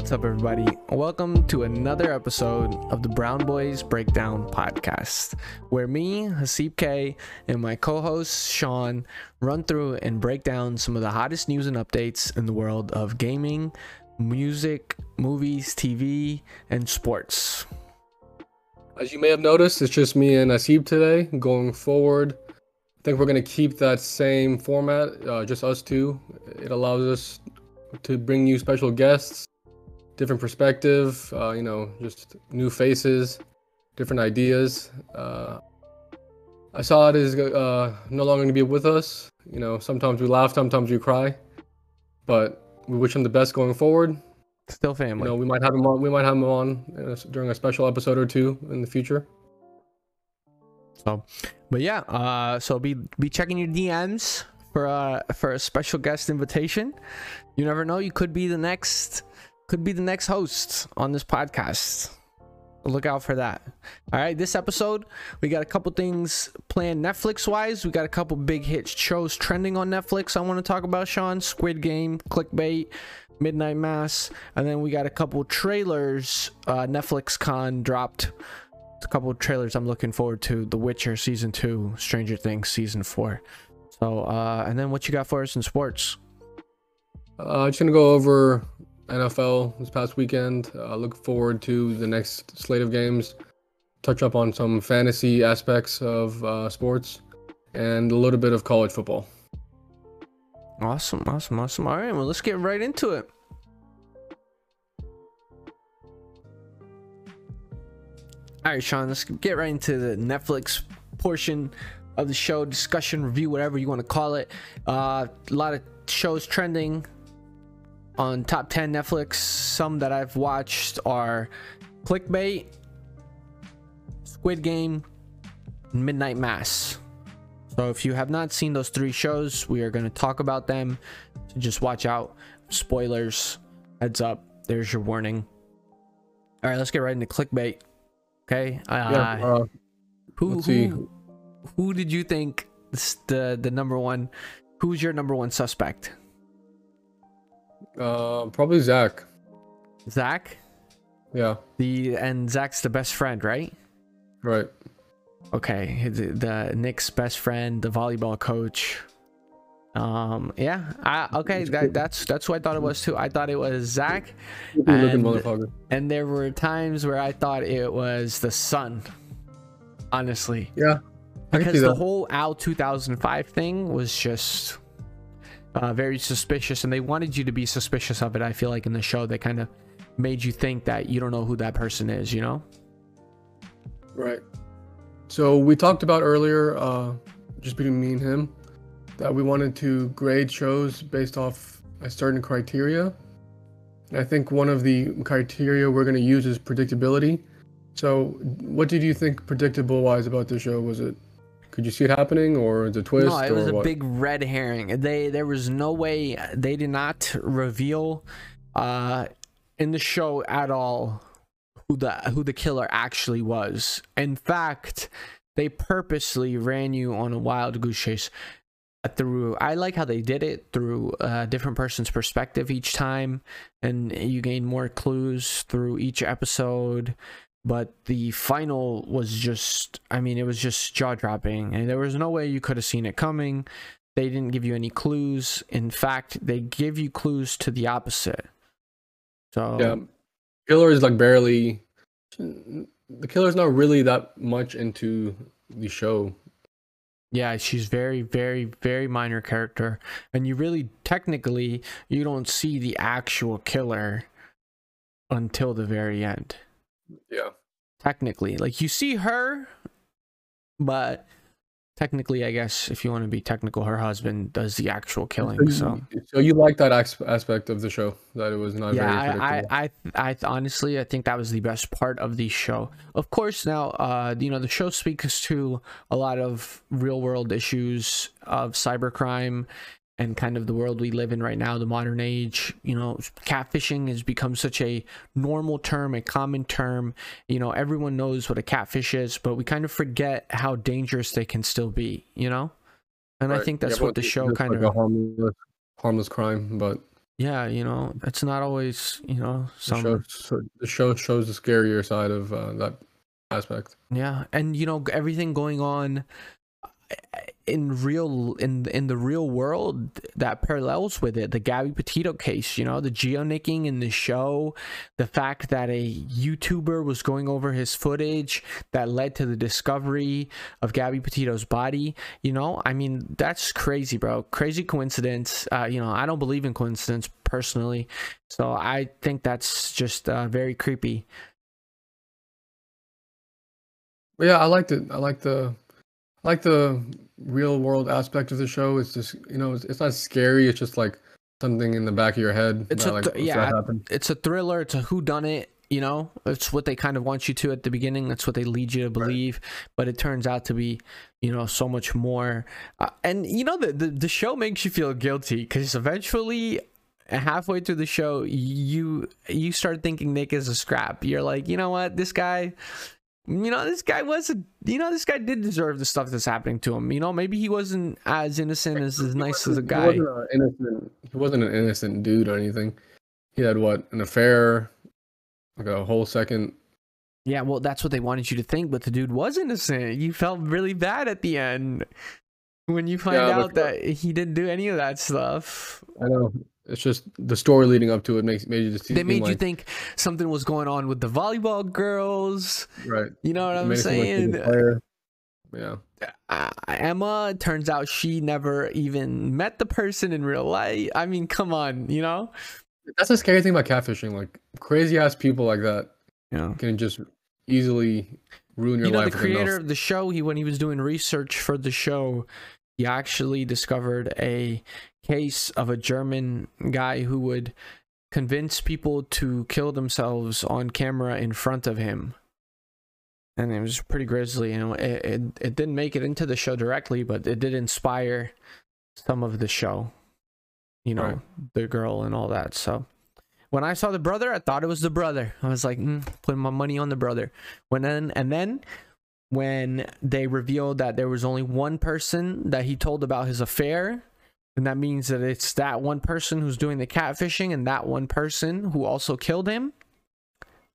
What's up, everybody? Welcome to another episode of the Brown Boys Breakdown Podcast, where me, Hasib K, and my co host Sean run through and break down some of the hottest news and updates in the world of gaming, music, movies, TV, and sports. As you may have noticed, it's just me and Hasib today. Going forward, I think we're going to keep that same format, uh, just us two. It allows us to bring you special guests different perspective, uh, you know, just new faces, different ideas. Uh, I saw it is uh, no longer going to be with us. You know, sometimes we laugh, sometimes we cry, but we wish him the best going forward. Still family. You know, we might have him on. We might have him on a, during a special episode or two in the future. So, but yeah, uh, so be be checking your DMs for uh for a special guest invitation. You never know, you could be the next could be the next host on this podcast. Look out for that. All right, this episode, we got a couple things planned Netflix wise. We got a couple big hit shows trending on Netflix. I want to talk about Sean Squid Game, Clickbait, Midnight Mass, and then we got a couple trailers. Uh, Netflix Con dropped a couple trailers I'm looking forward to The Witcher season two, Stranger Things season four. So, uh, and then what you got for us in sports? Uh, just gonna go over NFL this past weekend. Uh, look forward to the next slate of games. Touch up on some fantasy aspects of uh, sports and a little bit of college football. Awesome, awesome, awesome. All right, well, let's get right into it. All right, Sean, let's get right into the Netflix portion of the show discussion, review, whatever you want to call it. Uh, a lot of shows trending on top 10 Netflix. Some that I've watched are Clickbait, Squid Game, Midnight Mass. So if you have not seen those three shows, we are going to talk about them. So just watch out. Spoilers. Heads up. There's your warning. All right, let's get right into Clickbait. Okay. Uh, yeah, uh, who, who, who did you think the the number one? Who's your number one suspect? Uh, probably Zach. Zach. Yeah. The and Zach's the best friend, right? Right. Okay. The, the Nick's best friend, the volleyball coach. Um. Yeah. I, okay. That, that's that's who I thought it was too. I thought it was Zach. And, and there were times where I thought it was the son. Honestly. Yeah. Because the whole Al 2005 thing was just uh, very suspicious, and they wanted you to be suspicious of it. I feel like in the show, they kind of made you think that you don't know who that person is, you know? Right. So we talked about earlier, uh, just between me and him, that we wanted to grade shows based off a certain criteria. And I think one of the criteria we're going to use is predictability. So, what did you think predictable wise about the show? Was it could you see it happening, or a twist? No, it was a what? big red herring. They there was no way they did not reveal uh, in the show at all who the who the killer actually was. In fact, they purposely ran you on a wild goose chase through i like how they did it through a different person's perspective each time and you gain more clues through each episode but the final was just i mean it was just jaw-dropping and there was no way you could have seen it coming. They didn't give you any clues. In fact they give you clues to the opposite. So yeah. Killer is like barely the killer's not really that much into the show. Yeah she's very very very minor character and you really technically you don't see the actual killer until the very end yeah. Technically, like you see her, but technically, I guess if you want to be technical, her husband does the actual killing. So, so you like that aspect of the show that it was not. Yeah, I, I, I, I, honestly, I think that was the best part of the show. Of course, now, uh, you know, the show speaks to a lot of real world issues of cybercrime and kind of the world we live in right now, the modern age, you know, catfishing has become such a normal term, a common term. You know, everyone knows what a catfish is, but we kind of forget how dangerous they can still be, you know? And right. I think that's yeah, what the show kind like of harmless, harmless crime, but yeah, you know, it's not always you know The some show, the show shows the scarier side of uh, that aspect. Yeah, and you know everything going on uh, in real in in the real world that parallels with it. The Gabby Petito case, you know, the geonicking in the show, the fact that a YouTuber was going over his footage that led to the discovery of Gabby Petito's body. You know, I mean that's crazy, bro. Crazy coincidence. Uh, you know, I don't believe in coincidence personally, so I think that's just uh, very creepy. Yeah, I liked it. I like the, I like the real world aspect of the show. It's just you know, it's, it's not scary. It's just like something in the back of your head. It's that, a th- what's yeah, it's a thriller. It's a who done it you know? It's what they kind of want you to at the beginning. That's what they lead you to believe. But it turns out to be you know so much more uh, and you know the, the the show makes you feel guilty because eventually halfway through the show you you start thinking nick is a scrap. You're like you know what? This guy you know this guy wasn't you know this guy did deserve the stuff that's happening to him you know maybe he wasn't as innocent as as nice as a guy He wasn't, a innocent, he wasn't an innocent dude or anything. He had what an affair, like a whole second. Yeah, well, that's what they wanted you to think, but the dude was innocent. You felt really bad at the end when you find Yeah, out that he didn't do any of that stuff. I know it's just the story leading up to it makes made you just They made you think something was going on with the volleyball girls. right. You know what It I'm like saying? Yeah. Uh, Emma turns out she never even met the person in real life. I mean, come on, you know? That's the scary thing about catfishing. Like crazy ass people like that Yeah. can just easily ruin your life. you know life. the creator of the show he when he was doing research for the show he actually discovered a case of a german guy who would convince people to kill themselves on camera in front of him. And it was pretty grisly and it, it, it didn't make it into the show directly but it did inspire some of the show you know Right. the girl and all that so. When i saw the brother i thought it was the brother. I was like mm, putting my money on the brother. When then and then when they revealed that there was only one person that he told about his affair and that means that it's that one person who's doing the catfishing and that one person who also killed him.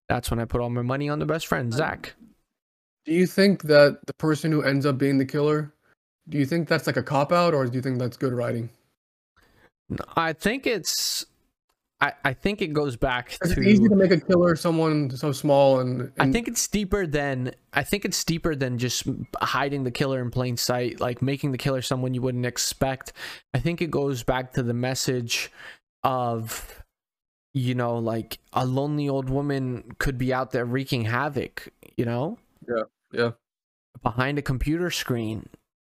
That's when i put all my money on the best friend zach. Do you think that the person who ends up being the killer, do you think that's like a cop out, or do you think that's good writing? i think it's i, I think it goes back It's to easy to make a killer someone so small, and, I think it's deeper than I think it's deeper than just hiding the killer in plain sight, like making the killer someone you wouldn't expect. I think it goes back to the message of you know, like a lonely old woman could be out there wreaking havoc, you know? yeah. Yeah behind a computer screen,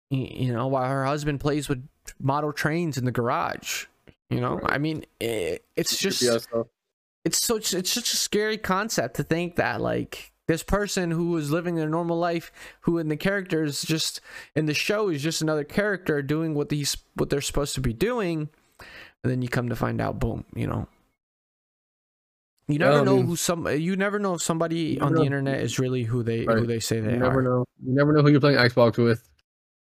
you know, while her husband plays with model trains in the garage. You know, Right. I mean, eh, it, it's just it's such it's such a scary concept to think that like this person who is living their normal life who in the characters just in the show is just another character doing what these what they're supposed to be doing and then you come to find out boom you know you Yeah, never I know mean- who some you never know if somebody on the know. internet is really who they who they say they you never are know. You never know who you're playing Xbox with,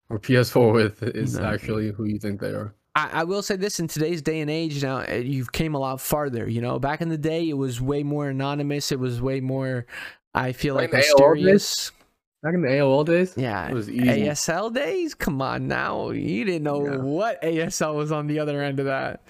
or PS4 with is No. actually who you think they are. I, I will say this in today's day and age now uh, you've came a lot farther you know back in the day it was way more anonymous it was way more i feel like Like mysterious Back in the AOL days, Yeah, it was easy. ASL days. Come on now, you didn't know Yeah. what ASL was on the other end of that.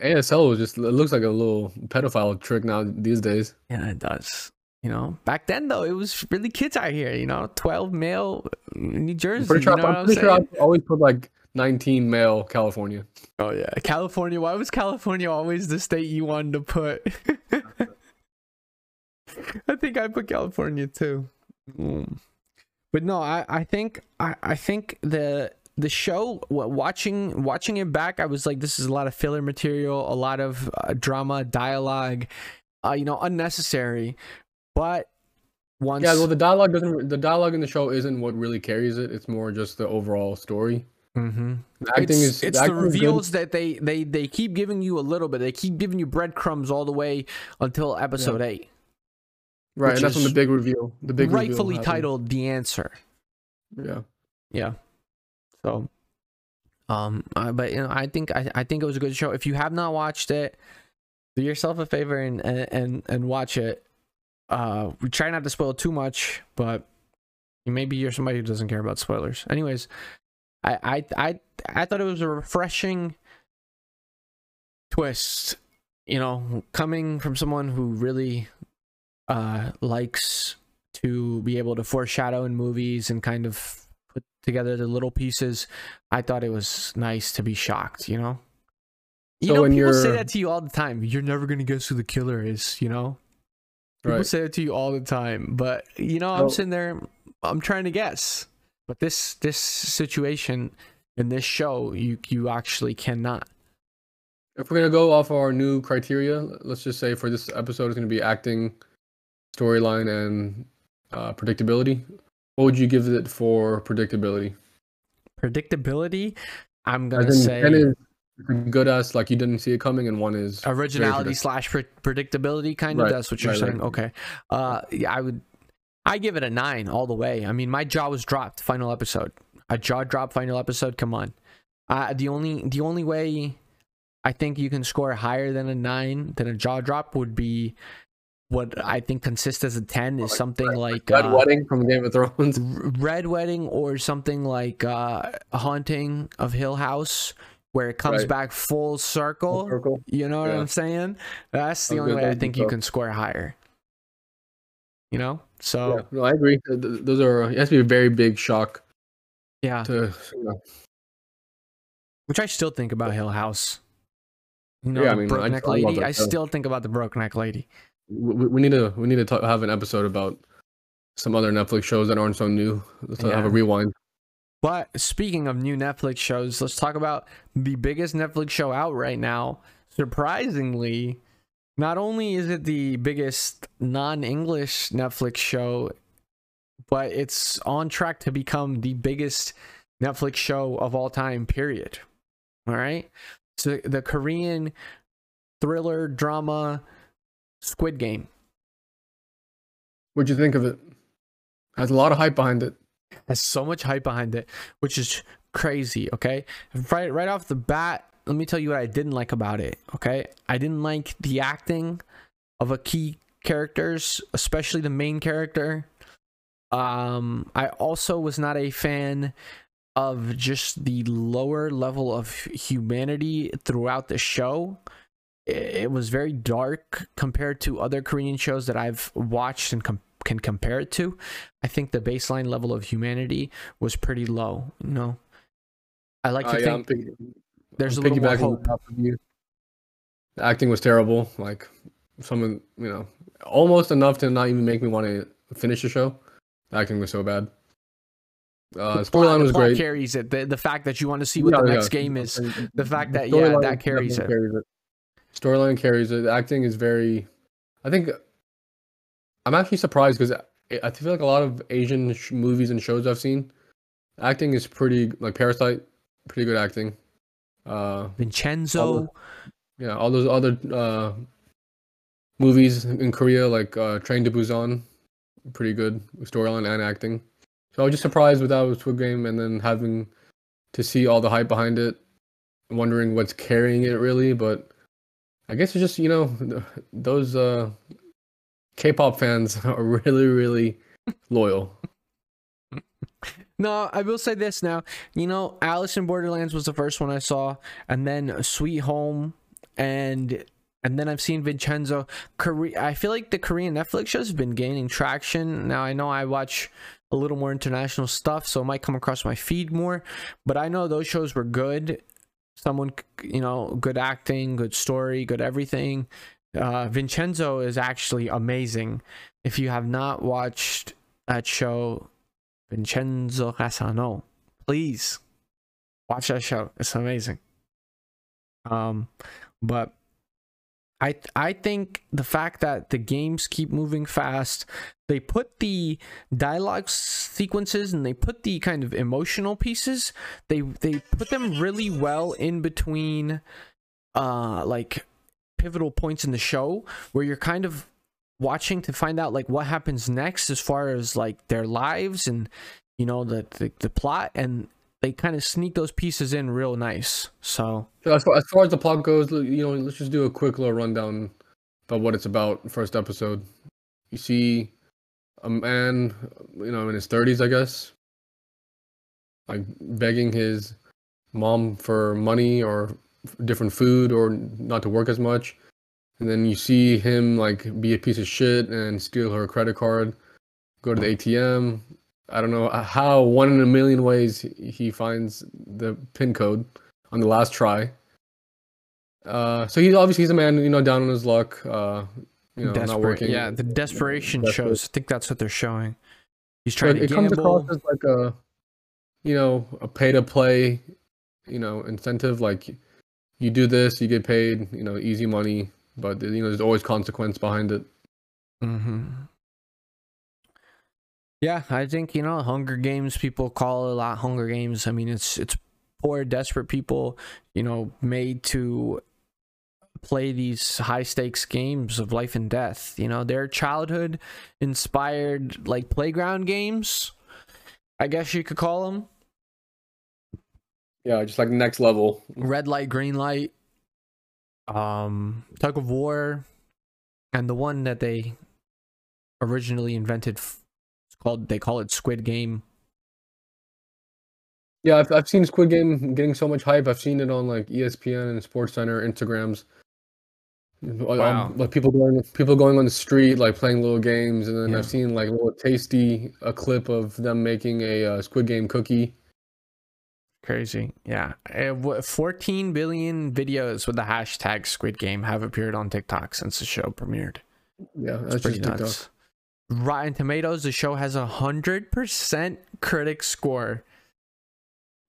ASL was just it looks like a little pedophile trick now these days. Yeah, it does. You know, back then though, it was really kids out here. You know, twelve male, New Jersey. I'm pretty sure, you know I'm I'm pretty sure? I always put like 19 male California. Oh yeah, California. Why was California always the state you wanted to put? I think I put California too. Mm. But no, I, I think I, I think the the show watching watching it back, I was like, this is a lot of filler material, a lot of uh, drama, dialogue, uh, you know, unnecessary. But once, Yeah, well, the dialogue doesn't. The dialogue in the show isn't what really carries it. It's more just the overall story. Mhm. The acting it's, is. it's the the acting good. reveals that they they they keep giving you a little bit. They keep giving you breadcrumbs all the way until episode eight, right? And that's when the big reveal. The big rightfully titled "The Answer." Yeah. Yeah. So Um, uh, but you know, I think I, I think it was a good show. If you have not watched it, do yourself a favor and and and, and watch it. Uh, we try not to spoil too much, but maybe you're somebody who doesn't care about spoilers. Anyways, I I I I thought it was a refreshing twist. You know, coming from someone who really uh likes to be able to foreshadow in movies and kind of put together the little pieces, I thought it was nice to be shocked, you know? You So know, people say you're- that to you all the time. You're never gonna guess who the killer is, you know? People Right. say it to you all the time. But you know, I'm sitting there, I'm trying to guess. But this this situation in this show, you you actually cannot. If we're gonna go off our new criteria, let's just say for this episode, it's gonna be acting, storyline, and uh, predictability. What would you give it for predictability? Predictability, I'm gonna say good as like you didn't see it coming, and one is originality slash predictability kind of Right, that's what you're right, right. saying okay uh yeah i would i give it a nine all the way i mean my jaw was dropped final episode a jaw drop final episode come on uh the only the only way i think you can score higher than a nine than a jaw drop would be what i think consists as a 10 is something like Red uh, Wedding from Game of Thrones. Red Wedding or something like uh, Haunting of Hill House, where it comes Right. back full circle. Circle. You know what Yeah. I'm saying? That's the Sounds only way I think you can score higher. You know? So, Yeah, no, I agree. Th- th- Those are it has to be a very big shock yeah. to. You know, Which I still think about Hill House. You know, Yeah, I mean, broke neck lady. I still think about the broke neck lady. we, we need to we need to talk, have an episode about some other Netflix shows that aren't so new. Let's have a rewind. But speaking of new Netflix shows, let's talk about the biggest Netflix show out right now. Surprisingly, not only is it the biggest non English Netflix show, but it's on track to become the biggest Netflix show of all time, period. All right. So the Korean thriller drama Squid Game. What'd you think of it? Has a lot of hype behind it. has so much hype behind it, which is crazy. Okay, right right off the bat, let me tell you what I didn't like about it. Okay, I didn't like the acting of a key characters, especially the main character. Um, I also was not a fan of just the lower level of humanity throughout the show. It was very dark compared to other Korean shows that I've watched and com- can compare it to. I think the baseline level of humanity was pretty low. You know, I like to Uh, yeah, I'm think there's I'm a little more hope. off of you. The acting was terrible. Like someone, you know, almost enough to not even make me want to finish the show. The acting was so bad. Uh, storyline was great. carries it. The, the fact that you want to see what Yeah, the yeah. next game is. the fact that, yeah, that carries definitely it. Storyline carries it. The acting is very. I think. I'm actually surprised because I feel like a lot of Asian sh- movies and shows I've seen, acting is pretty like Parasite, pretty good acting. Uh, Vincenzo. yeah, all those other uh movies in Korea like uh Train to Busan, pretty good storyline and acting. So I was just surprised with that Squid Game and then having to see all the hype behind it, wondering what's carrying it really, but I guess it's just, you know, those uh K-pop fans are really really loyal. No, I will say this now. You know, Alice in Borderlands was the first one I saw, and then Sweet Home, and and then I've seen Vincenzo. Korea. I feel like the Korean Netflix shows have been gaining traction. Now I know I watch a little more international stuff, so it might come across my feed more. But I know those shows were good. Someone, you know, good acting, good story, good everything. Uh, Vincenzo is actually amazing. If you have not watched that show, Vincenzo Cassano. Please watch that show. It's amazing. Um, but I I think the fact that the games keep moving fast, they put the dialogue sequences and they put the kind of emotional pieces, they they put them really well in between uh like pivotal points in the show where you're kind of watching to find out like what happens next as far as like their lives and you know the the, the plot and they kind of sneak those pieces in real nice. So So as far, as far as the plot goes, you know, let's just do a quick little rundown about what it's about. First episode, you see a man, you know, in his thirties, I guess, like begging his mom for money or different food or not to work as much. And then you see him like be a piece of shit and steal her credit card, go to the ATM. I don't know how one in a million ways he finds the pin code on the last try. Uh, so he's obviously he's a man, you know, down on his luck. Uh, you know, not desperate. working. Yeah, the desperation Desperate. shows. I think that's what they're showing. He's trying So trying it to comes across as like a, you know, a pay to play, you know, incentive. Like you do this, you get paid. You know, easy money, but you know, there's always consequence behind it. hmm Yeah, I think you know Hunger Games. People call it a lot Hunger Games. I mean, it's it's poor, desperate people, you know, made to play these high stakes games of life and death. You know, they're childhood inspired like playground games. I guess you could call them Yeah, just like next level. red light, green light, um, tug of war, and the one that they originally invented. It's called they call it Squid Game. Yeah, I've I've seen Squid Game getting so much hype. I've seen it on like ESPN and Sports Center Instagrams. Wow. Um, like people going people going on the street like playing little games, and then Yeah. I've seen like a little tasty a clip of them making a uh, Squid Game cookie. Crazy, yeah. Uh, 14 billion videos with the hashtag Squid Game have appeared on TikTok since the show premiered. Yeah, It's that's pretty just TikTok. nuts. Rotten Tomatoes, the show has a hundred percent critic score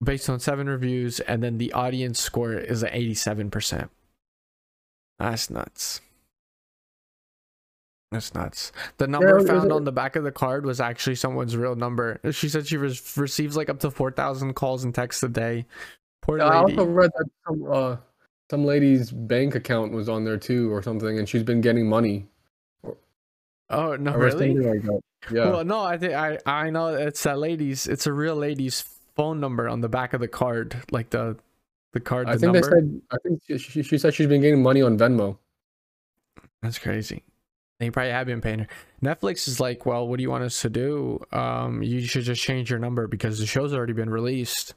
based on seven reviews, and then the audience score is at 87 percent. That's nuts. That's nuts. The number there's found on the back of the card was actually someone's real number. She said she re- receives like up to 4,000 calls and texts a day. Poor I lady. I also read that some uh, some lady's bank account was on there too, or something, and she's been getting money. Oh no, really? like. Yeah, Well, no, I think I I know it's that lady's. It's a real lady's phone number on the back of the card, like the the card. I think number. they said. I think she, she, she said she's been getting money on Venmo. That's crazy. They probably have been paying her. Netflix is like, well, what do you want us to do? Um, you should just change your number because the show's already been released.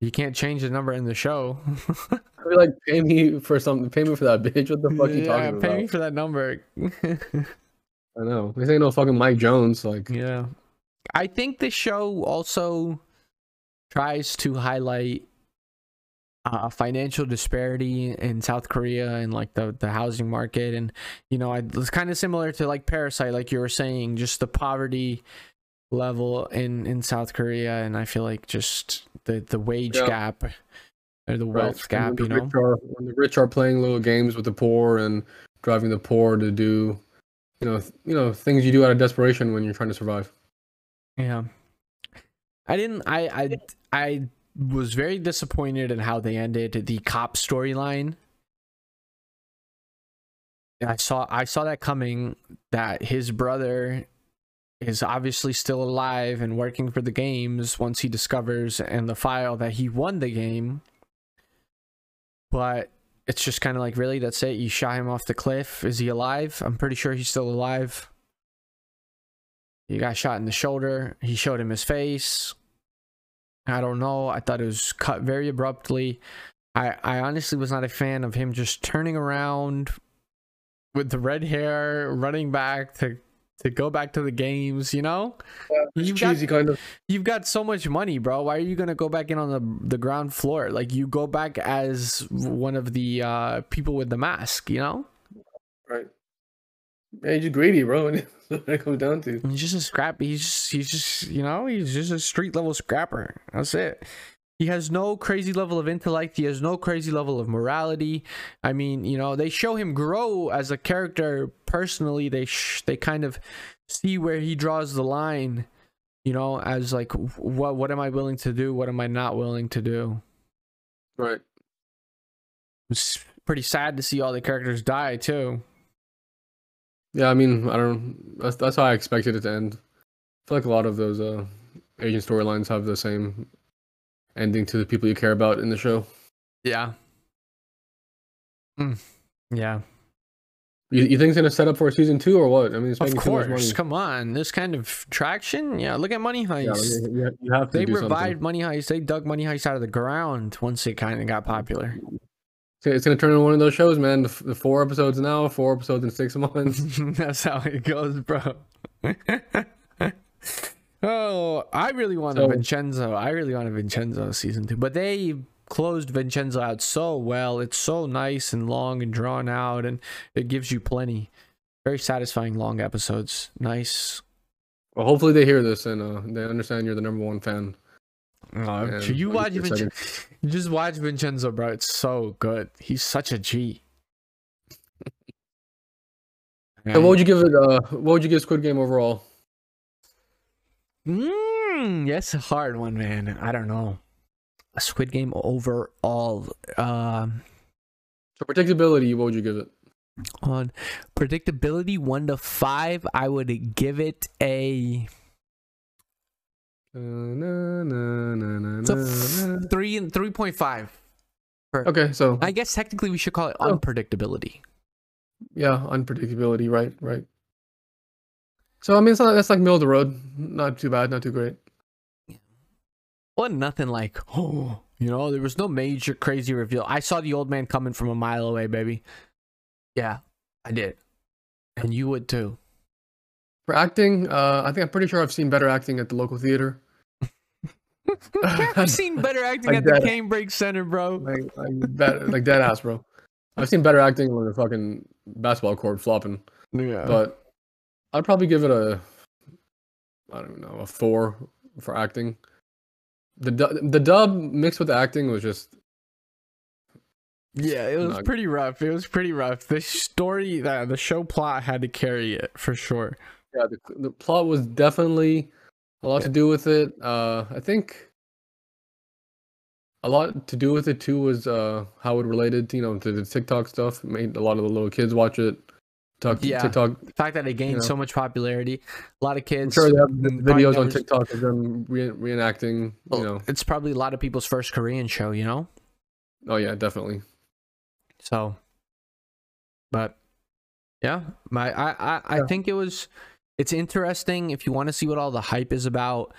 You can't change the number in the show. I feel like pay me for something. Pay me for that bitch. What the fuck you yeah, talking pay about? me for that number. I know. This ain't no fucking Mike Jones. Like, Yeah. I think the show also tries to highlight uh, financial disparity in South Korea and like the, the housing market. And, you know, I, it's kind of similar to like Parasite, like you were saying, just the poverty level in, in South Korea. And I feel like just the, the wage Yeah. gap or the right, wealth gap, the you know? are, when the rich are playing little games with the poor and driving the poor to do, you know, you know, things you do out of desperation when you're trying to survive. Yeah. I didn't I I I was very disappointed in how they ended the cop storyline. I saw I saw that coming that his brother is obviously still alive and working for the games once he discovers in the file that he won the game. But it's just kind of like really that's it. You shot him off the cliff. Is he alive? I'm pretty sure he's still alive. He got shot in the shoulder. He showed him his face. I don't know. I thought it was cut very abruptly. I, I honestly was not a fan of him just turning around with the red hair, running back to to go back to the games. You know, It's You've got- kind of. you've got so much money, bro. Why are you gonna go back in on the the ground floor? Like you go back as one of the uh, people with the mask. You know, Right. Yeah, you're just greedy, bro. That's what it comes down to. He's just a scrap. He's just, he's just, you know, he's just a street level scrapper. That's it. He has no crazy level of intellect. He has no crazy level of morality. I mean, you know, they show him grow as a character personally. They sh- they kind of see where he draws the line, you know, as like what what am I willing to do? What am I not willing to do? Right. It's pretty sad to see all the characters die too. Yeah, I mean, I don't. That's that's how I expected it to end. I feel like a lot of those uh, agent storylines have the same ending to the people you care about in the show. Yeah. Mm. Yeah. You, you think it's gonna set up for season two or what? I mean, it's Of making too much money. course. Come on. This kind of traction. Yeah. Look at Money Yeah, Heist. you, you- have to they do something. revived Money Heist. They dug Money Heist out of the ground once it kind of got popular. It's gonna- turn into one of those shows, man. The, the four episodes now, four episodes in six months. That's how it goes, bro. oh, I really want a Vincenzo. I really want a Vincenzo season two, but they closed Vincenzo out so well. It's so nice and long and drawn out, and it gives you plenty. Very satisfying long episodes. Nice. well, hopefully they hear this and uh, they understand you're the number one fan. Uh, you watch Vincenzo. Just watch Vincenzo, bro. It's so good. He's such a G. So what would you give it? Uh, what would you give Squid Game overall? Mm, that's a hard one, man. I don't know. A Squid Game overall. Um, So predictability, what would you give it? on predictability, one to five, I would give it a F- three and three point five. Okay, so I guess technically we should call it Oh. unpredictability. yeah, unpredictability, right, right. So I mean, it's not that's like middle of the road, not too bad, not too great. Yeah. Well, nothing like oh, you know, there was no major crazy reveal. I saw the old man coming from a mile away, baby. Yeah, I did, and you would too. For acting, uh, I think I'm pretty sure I've seen better acting at the local theater. I've seen better acting Like at the that. Cambridge Center, bro. Like, like, that, like dead ass, bro. I've seen better acting on the fucking basketball court flopping, Yeah. but I'd probably give it a, I don't know, a four for acting. The du- the dub mixed with the acting was just Yeah, it was Not- pretty rough. It was pretty rough. The story, the, the show plot had to carry it for sure. Yeah. The, the plot was definitely a lot to do with it. Uh, I think a lot to do with it too was uh how it related, to, you know, to the TikTok stuff. Made a lot of the little kids watch it. Talk, Yeah. TikTok The fact that it gained know. so much popularity, a lot of I'm kids. sure they have the mm, videos on TikTok of them re- reenacting. well, You know, It's probably a lot of people's first Korean show, you know? oh yeah, definitely. So, but yeah, my I I, I Yeah. think it was. It's interesting if you want to see what all the hype is about.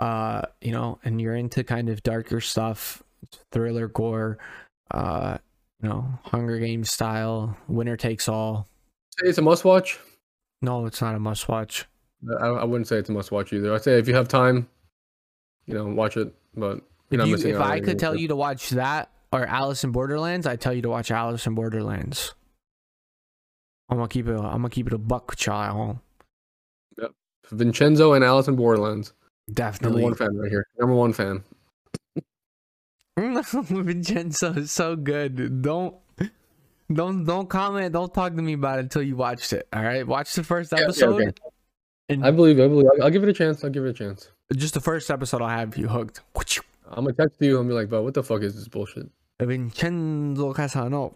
Uh, you know, and you're into kind of darker stuff, thriller, gore, uh, you know, Hunger Games style, winner takes all. It's a must watch. No, it's not a must watch. I, I wouldn't say it's a must watch either. I'd say if you have time, you know, watch it. But If, you, if I could tell you to watch that or Alice in Borderlands, I'd tell you to watch Alice in Borderlands. I'm gonna keep it. I'm gonna keep it a buck child. Vincenzo and Alice in Borderlands. Number one fan right here. Number one fan. Vincenzo is so good. Don't don't don't comment. Don't talk to me about it until you watched it. All right, watch the first Yeah, yeah, episode, okay. I believe. I believe. I'll, I'll give it a chance. I'll give it a chance. just the first episode, I'll have you hooked. I'm gonna text you and be like, "Bro, what the fuck is this bullshit?" Vincenzo Cassano.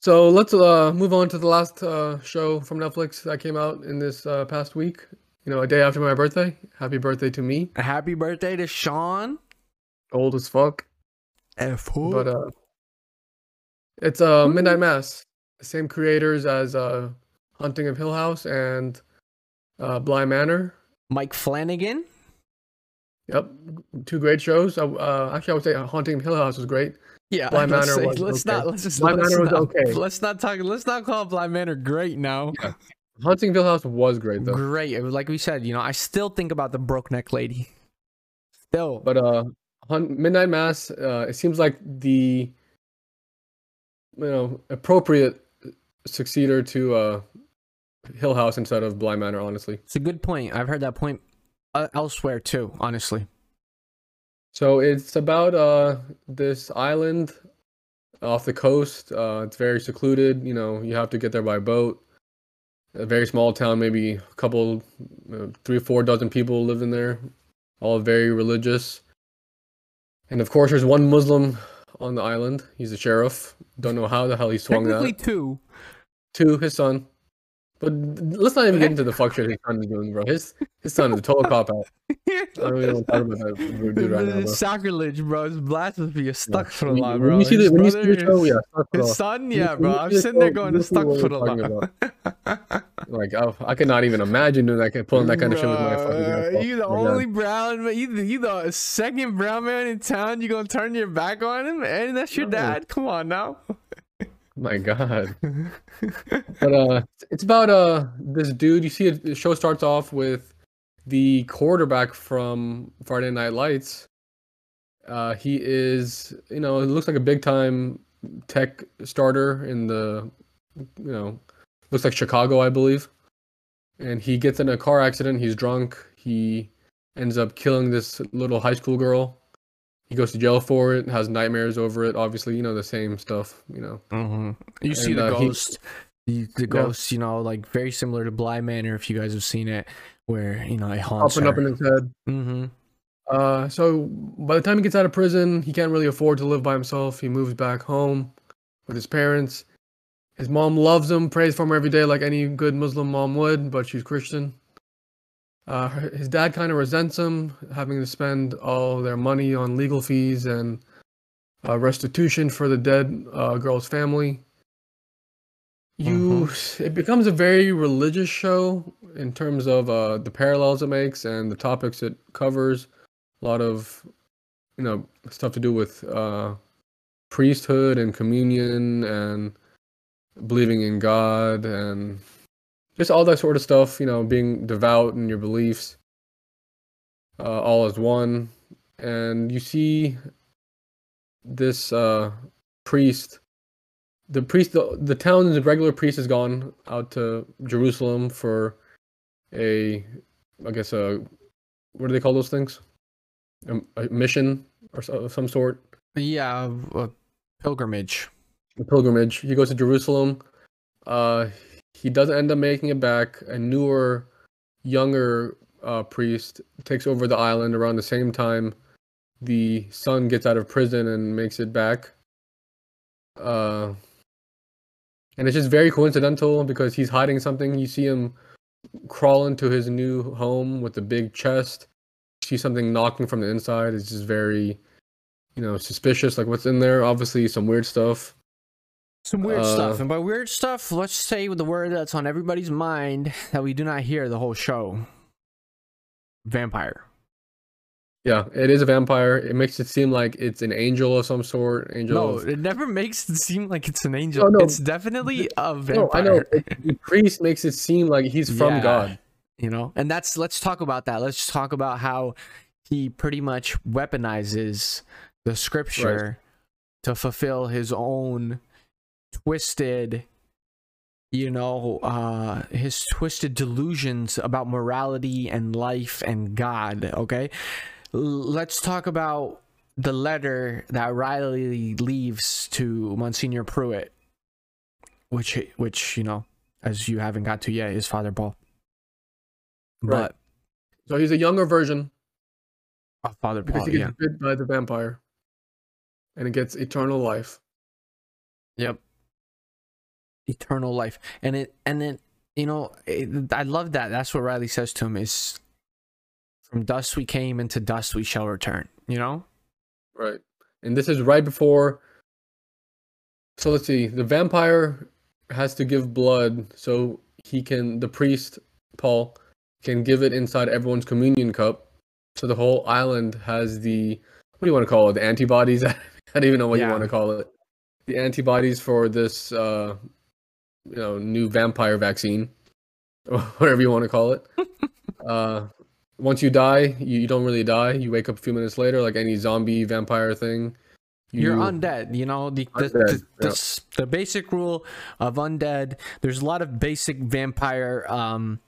So let's uh move on to the last uh, show from Netflix that came out in this uh, past week. You know, a day after my birthday. Happy birthday to me. A Happy birthday to Sean. Old as fuck, F but uh, it's uh Midnight Mass. Same creators as uh Haunting of Hill House and uh Bly Manor. Mike Flanagan. Yep, two great shows. Uh, uh, actually, I would say Haunting of Hill House was great. Yeah, let's, Manor say- was let's okay. not let's just Bly let's Manor was not, okay. Let's not talk. Let's not call Bly Manor great now. Haunting of Hill House was great though. Great. It was like we said. You know, I still think about the broke neck lady. Still, But uh, Hun- Midnight Mass, uh, it seems like the you know appropriate succeeder to uh Hill House instead of Bly Manor. Honestly, it's a good point. I've heard that point uh, elsewhere too. Honestly. So it's about uh this island off the coast. Uh, it's very secluded. You know, you have to get there by boat. A very small town, maybe a couple, uh, three, four dozen people live in there, all very religious. And of course, there's one Muslim on the island. He's a sheriff. Don't know how the hell he swung Technically that. two. Two, his son. But let's not even get into the fuck shit his son is doing, bro. His his son is a total cop out. I don't really want to talk about that dude right now, bro. Sacrilege, bro. It's blasphemy. It's stuck for a When, lot, when bro. you see the when you see the show, yeah, stuck for His son, yeah, when bro. I'm sitting there going stuck for we're lot. Like oh, I could not even imagine doing that, pulling that kind of shit with my fucking grandpa. You the only brown man. You the, you the second brown man in town. You gonna turn your back on him, and that's your dad. Come on now. My God. but uh, it's about uh this dude. You see, it, the show starts off with the quarterback from Friday Night Lights. Uh, he is, you know, it looks like a big time tech starter in the, you know, looks like Chicago, I believe. And he gets in a car accident. He's drunk. He ends up killing this little high school girl. He goes to jail for it. Has nightmares over it. Obviously, you know the same stuff. You know. Mm-hmm. You see the uh, he- ghost. the, the ghost, you know, like very similar to Bly Manor, if you guys have seen it, where you know it haunts Popping up in his head. mm-hmm. Uh, so by the time he gets out of prison, he can't really afford to live by himself. He moves back home with his parents. His mom loves him, prays for him every day, like any good Muslim mom would, but she's Christian. Uh, his dad kind of resents him, having to spend all their money on legal fees and uh, restitution for the dead uh, girl's family. You, it becomes a very religious show in terms of uh, the parallels it makes and the topics it covers a lot of you know stuff to do with uh priesthood and communion and believing in god and just all that sort of stuff you know being devout in your beliefs uh, all as one. And you see this uh priest. The priest the, the town's regular priest has gone out to jerusalem for a i guess a what do they call those things? A, a mission or so, of some sort? Yeah, a pilgrimage. a pilgrimage. He goes to jerusalem. Uh he doesn't end up making it back. A newer younger uh priest takes over the island around the same time the son gets out of prison and makes it back. Uh and it's just very coincidental because he's hiding something. You see him crawl into his new home with a big chest. See something knocking from the inside. It's just very you know suspicious like what's in there? Obviously some weird stuff Some weird Uh, stuff. And by weird stuff, let's say with the word that's on everybody's mind that we do not hear the whole show. Vampire. yeah it is a vampire it makes it seem like it's an angel of some sort angel No, of- it never makes it seem like it's an angel. no. It's definitely a vampire. no i know the priest makes it seem like he's from Yeah. god you know and that's let's talk about that let's talk about how he pretty much weaponizes the scripture to fulfill his own twisted you know uh his twisted delusions about morality and life and god okay L- let's talk about the letter that riley leaves to monsignor pruitt which which you know as you haven't got to yet is father paul Right. but so he's a younger version Oh, Father because Paul, he yeah. gets bit by the vampire and it gets eternal life Yep. Eternal life, and it, and then you know, it, I love that. That's what Riley says to him: is from dust we came, and to dust we shall return. You know. Right. And this is right before. So let's see. The vampire has to give blood so he can, the priest, Paul, can give it inside everyone's communion cup. So the whole island has the, what do you want to call it? The antibodies? I don't even know what you want to call it. The antibodies for this, uh, you know, new vampire vaccine, whatever you want to call it. uh, once you die, you, you don't really die. You wake up a few minutes later, like any zombie vampire thing. You're undead, you know the the, Undead, the, the, yeah. s- the basic rule of undead. There's a lot of basic vampire um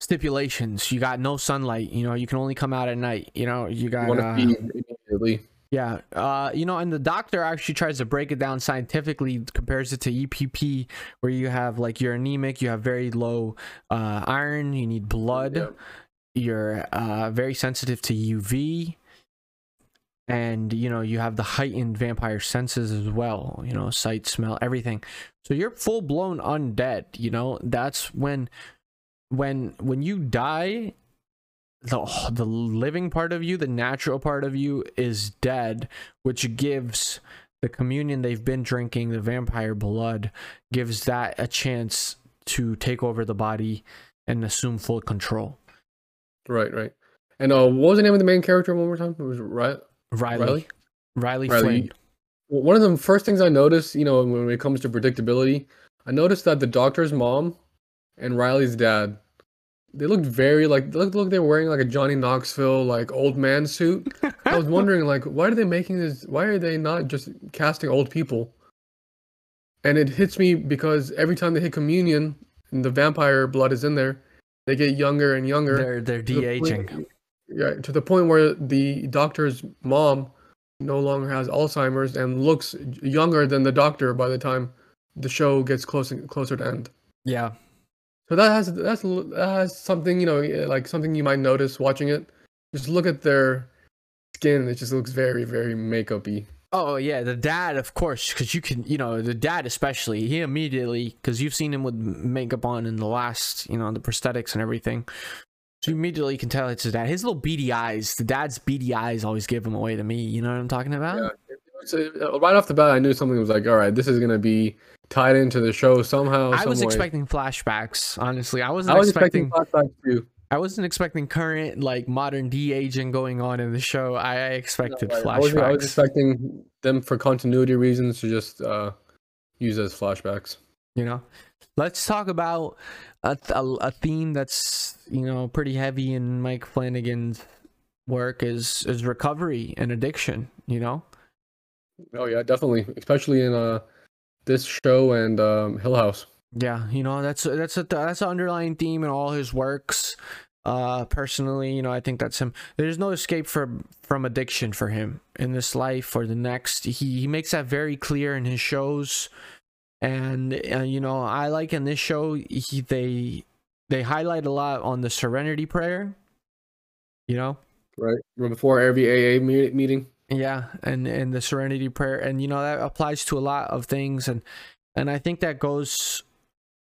stipulations. You got no sunlight. You know, you can only come out at night. You know, you You got want to uh, feed immediately. Yeah, uh, you know, and the doctor actually tries to break it down scientifically, compares it to EPP, where you have like you're anemic, you have very low uh, iron, you need blood, Yeah. you're uh, very sensitive to UV, and you know you have the heightened vampire senses as well you know sight smell everything so you're full blown undead you know that's when when when you die the the living part of you the natural part of you is dead which gives the communion they've been drinking the vampire blood gives that a chance to take over the body and assume full control Right, right. And uh, what was the name of the main character one more time? It was right. riley riley, Riley? Flynn. Riley. Well, One of the first things I noticed, you know, when it comes to predictability, I noticed that the doctor's mom and Riley's dad, they looked very like look look they were wearing like a Johnny Knoxville like old man suit. I was wondering like why are they making this? Why are they not just casting old people? And it hits me because every time they hit communion and the vampire blood is in there, they get younger and younger. they're they're de-aging point- Yeah, to the point where the doctor's mom no longer has Alzheimer's and looks younger than the doctor by the time the show gets closer closer to end. yeah So that has that's that has something you know like something you might notice watching it. Just look at their skin; it just looks very very makeupy. Oh yeah, the dad, of course, because you can, you know, the dad especially. He immediately, because you've seen him with makeup on in the last, you know, the prosthetics and everything. So you immediately can tell it's his dad. His little beady eyes, the dad's beady eyes, always give him away to me. You know what I'm talking about? Yeah. So uh, right off the bat, I knew something was like, all right, this is gonna be tied into the show somehow. I was way. expecting flashbacks. Honestly, I wasn't I was expecting. expecting flashbacks too. I wasn't expecting current like modern de aging going on in the show. I, expected Right. I was, flashbacks. I was expecting them for continuity reasons to just uh, use as flashbacks. you know let's talk about a, a theme that's you know pretty heavy in mike flanagan's work is is recovery and addiction you know Oh yeah, definitely, especially in uh this show and um, Hill House. yeah you know that's that's a that's an underlying theme in all his works. Uh personally you know i think that's him. There's no escape from from addiction for him in this life or the next. He, he makes that very clear in his shows. And uh, you know i like in this show he they they highlight a lot on the serenity prayer you know? Right before every AA meeting. Yeah and and the serenity prayer and you know that applies to a lot of things and and i think that goes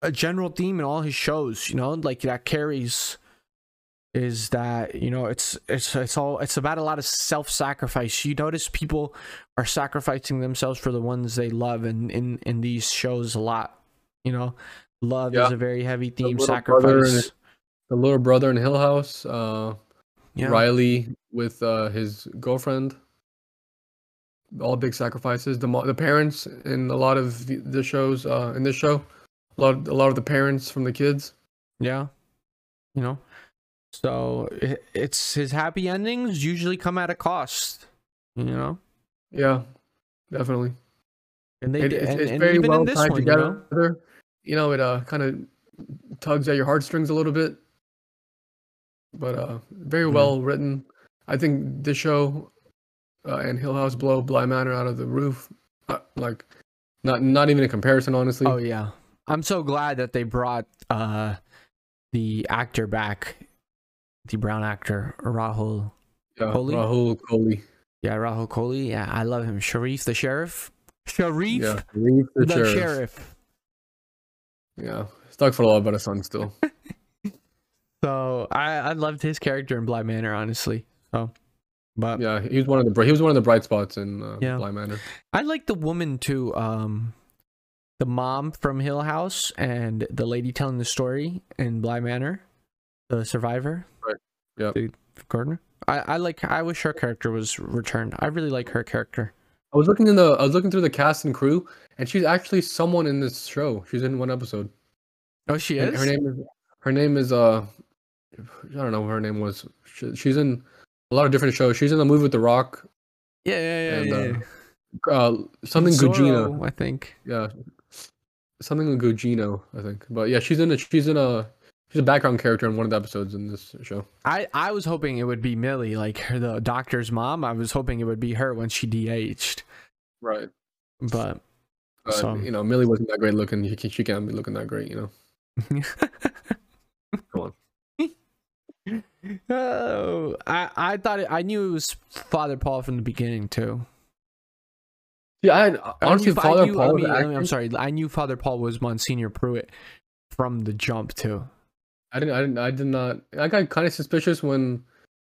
a general theme in all his shows you know like that carries is that you know it's it's it's all it's about a lot of self-sacrifice you notice people are sacrificing themselves for the ones they love and in in these shows a lot you know love Yeah. is a very heavy theme and sacrifice The little brother in Hill House, uh, yeah Riley with uh, his girlfriend. All big sacrifices. The the parents in a lot of the, the shows uh, in this show, a lot a lot of the parents from the kids. Yeah. You know? So it, it's his happy endings usually come at a cost, you know? Yeah, definitely. And they It- it's, and, it's and very well in this tied one, you know? together. You know, it uh kind of tugs at your heartstrings a little bit, but uh very Mhm. well written. I think this show uh, and Hill House blow Bly Manor out of the roof. Uh, like, not not even a comparison, honestly. Oh yeah. I'm so glad that they brought uh the actor back, the brown actor, Rahul. yeah, Kohli? Rahul Kohli. Yeah, Rahul Kohli. Yeah, I love him. Sharif the sheriff. Sharif Yeah, Sharif the, the sheriff. sheriff. Yeah, stuck for a lot about a son still. So I I loved his character in Bly Manor, honestly. So but yeah, he was one of the he was one of the bright spots in uh, Yeah. Bly Manor. I like the woman too. Um, the mom from Hill House and the lady telling the story in Bly Manor, the survivor. Right. Yep. The Gardner. I I like. I wish her character was returned. I really like her character. I was looking in the I was looking through the cast and crew, and she's actually someone in this show. She's in one episode. Oh, she is. Her name is her name is uh I don't know what her name was. She, she's in a lot of different shows. She's in the movie with The Rock. Yeah, yeah, yeah. And, yeah, uh, yeah. Uh, something Gugino. I think. Yeah, something Gugino. I think. But yeah, she's in a she's in a she's a background character in one of the episodes in this show. I I was hoping it would be Millie, like her, the doctor's mom. I was hoping it would be her when she de-aged, Right. but So- you know, Millie wasn't that great looking. She, she can't be looking that great. You know. Come on. Oh, I I thought it, I knew it was Father Paul from the beginning too. Yeah, I I honestly knew- I Father knew- I Paul. mean, the I mean, I'm sorry. I knew Father Paul was Monsignor Pruitt from the jump too. I didn't. I didn't. I did not. I got kind of suspicious when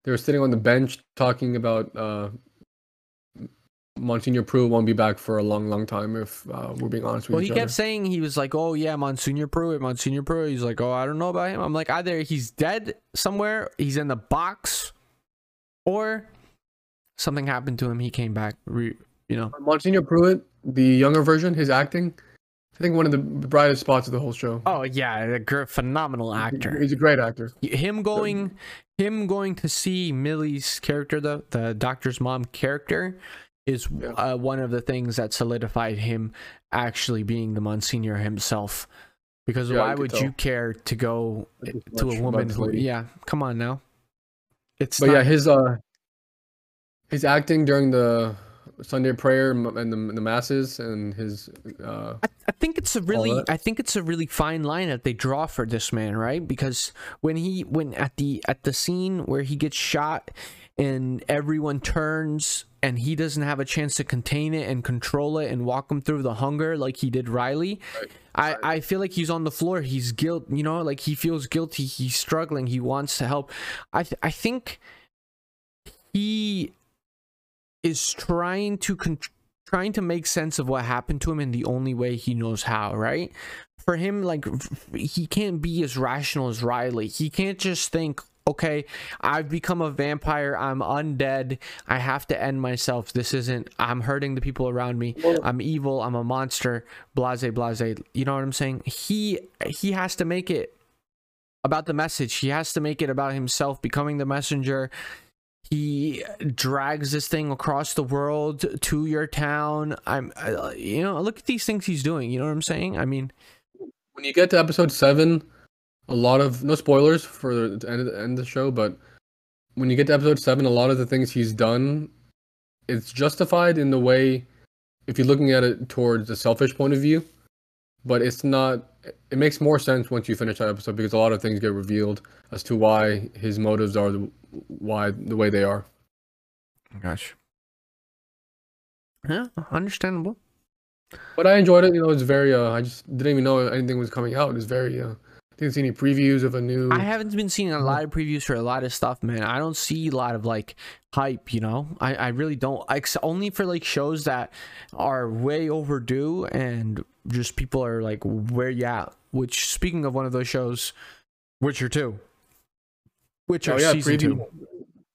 they were sitting on the bench talking about uh, Monsignor Pruitt won't be back for a long, long time. If uh, we're being honest with Well, he kept other. saying he was like, "Oh yeah, Monsignor Pruitt, Monsignor Pruitt." He's like, "Oh, I don't know about him." I'm like, either he's dead somewhere, he's in the box, or something happened to him. He came back. Re, you know, Monsignor Pruitt, the younger version, his acting, I think one of the brightest spots of the whole show. oh yeah, a gr- phenomenal actor. He's a great actor. him going him going to see Millie's character the the doctor's mom character is Yeah. uh, one of the things that solidified him actually being the Monsignor himself. Because Yeah, why would tell. you care to go to a woman who? Yeah, come on now. It's But not, yeah, his uh, his acting during the Sunday prayer and the, the masses and his uh, I, I think it's a really. I think it's a really fine line that they draw for this man, right? Because when he when at the at the scene where he gets shot and everyone turns and he doesn't have a chance to contain it and control it and walk him through the hunger like he did Riley. I, I feel like he's on the floor. He's guilt, you know, like he feels guilty. He's struggling. He wants to help. I th- I think he is trying to con- trying to make sense of what happened to him in the only way he knows how, right? For him like he can't be as rational as Riley. He can't just think, "Okay, I've become a vampire. I'm undead. I have to end myself. This isn't I'm hurting the people around me. I'm evil. I'm a monster." Blase blase. You know what I'm saying? He he has to make it about the message. He has to make it about himself becoming the messenger. He drags this thing across the world to your town. I'm, uh, you know, look at these things he's doing. You know what I'm saying? I mean, when you get to episode seven, a lot of no spoilers for the end of the, end of the show, but when you get to episode seven, a lot of the things he's done, it's justified in the way, if you're looking at it towards a selfish point of view, but it's not. It makes more sense once you finish that episode because a lot of things get revealed as to why his motives are the why the way they are. gosh, yeah, understandable. But I enjoyed it. You know, it's very. Uh, I just didn't even know anything was coming out. It's very. Uh, didn't see any previews of a new. I haven't been seeing a lot of previews for a lot of stuff, man. I don't see a lot of like hype, you know. I I really don't. Ex- only for like shows that are way overdue and just people are like, where you at? Which speaking of one of those shows, Witcher two. Witcher Oh yeah, season preview two.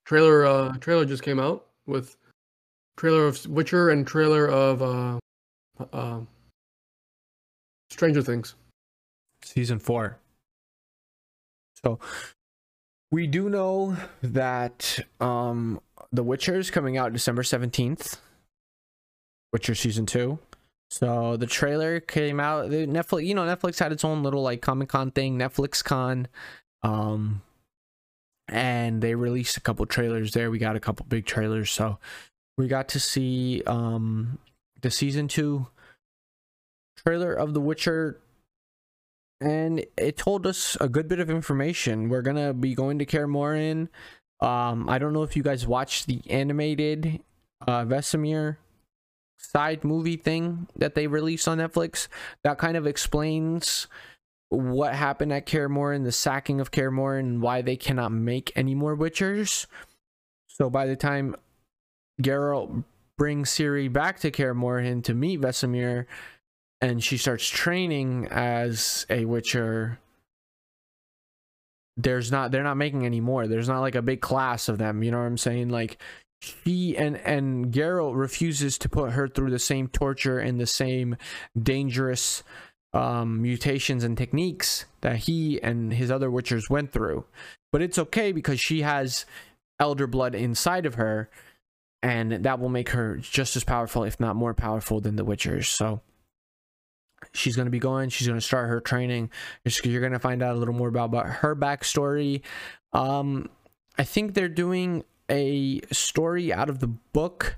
trailer. Uh, trailer just came out with trailer of Witcher and trailer of uh, uh, Stranger Things. season four. So we do know that um The Witcher is coming out December 17th. Witcher season 2. So the trailer came out Netflix, you know, Netflix had its own little like Comic-Con thing, Netflix Con. Um and they released a couple trailers there. We got a couple big trailers, so we got to see um the season 2 trailer of The Witcher and it told us a good bit of information. We're gonna be going to Kaer Morhen. Um, I don't know if you guys watched the animated uh, Vesemir side movie thing that they released on Netflix. That kind of explains what happened at Kaer Morhen, the sacking of Kaer Morhen, and why they cannot make any more Witchers. So by the time Geralt brings Ciri back to Kaer Morhen to meet Vesemir, and she starts training as a witcher. There's not they're not making any more. There's not like a big class of them you know what i'm saying? Like she and and Geralt refuses to put her through the same torture and the same dangerous um mutations and techniques that he and his other witchers went through. But it's okay because she has elder blood inside of her and that will make her just as powerful if not more powerful than the witchers. So she's going to be going she's going to start her training. You're, going to find out a little more about, about her backstory. Um i think they're doing a story out of the book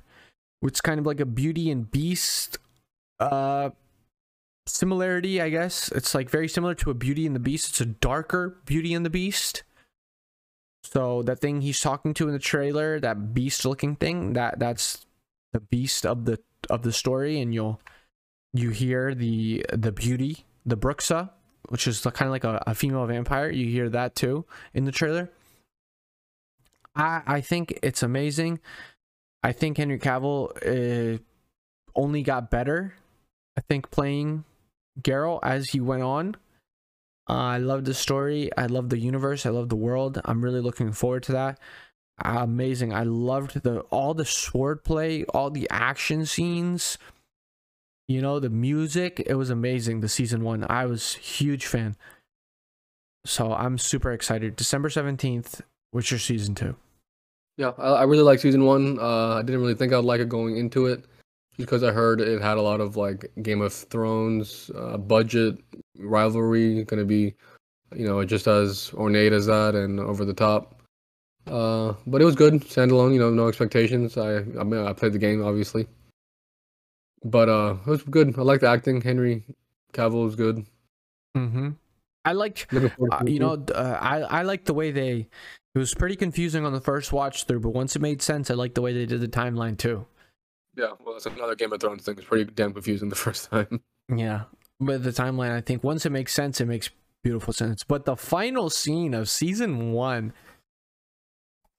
which kind of like a beauty and beast uh similarity i guess. It's like very similar to a beauty and the beast. It's a darker beauty and the beast. So that thing he's talking to in the trailer, that beast looking thing, that that's the beast of the of the story, and you'll you hear the the beauty, the Bruxa, which is kind of like a, a female vampire. You hear that too in the trailer. I I think it's amazing. I think Henry Cavill uh, only got better. I think playing Geralt as he went on. Uh, I love the story. I love the universe. I love the world. I'm really looking forward to that. Amazing. I loved the all the sword play, all the action scenes. You know, the music. It was amazing. The season one. I was huge fan. So I'm super excited. December 17th, Witcher season two. Yeah, I, I really like season one. Uh, I didn't really think I'd like it going into it because I heard it had a lot of like Game of Thrones uh, budget rivalry, going to be, you know, just as ornate as that and over the top. Uh, but it was good, standalone. You know, no expectations. I I mean, I played the game obviously, but uh, it was good. I like the acting. Henry Cavill was good. Mm-hmm. I like, uh, you know, uh, I I like the way they. It was pretty confusing on the first watch through, but once it made sense, I like the way they did the timeline too. Yeah, well, that's another Game of Thrones thing. It's pretty damn confusing the first time. Yeah, but the timeline, I think, once it makes sense, it makes beautiful sense. But the final scene of season one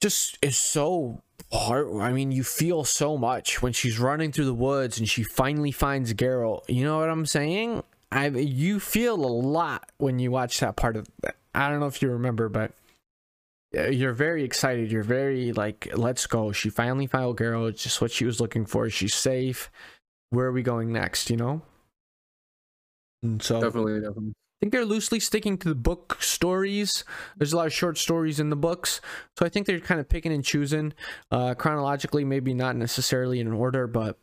just is so hard. I mean, you feel so much when she's running through the woods and she finally finds Geralt. You know what I'm saying? I you feel a lot when you watch that part of. I don't know if you remember, but uh, you're very excited. You're very like, let's go. She finally found Geralt. It's just what she was looking for. She's safe. Where are we going next? You know. And so definitely, definitely. Think they're loosely sticking to the book stories. There's a lot of short stories in the books, so I think they're kind of picking and choosing uh, chronologically, maybe not necessarily in order, but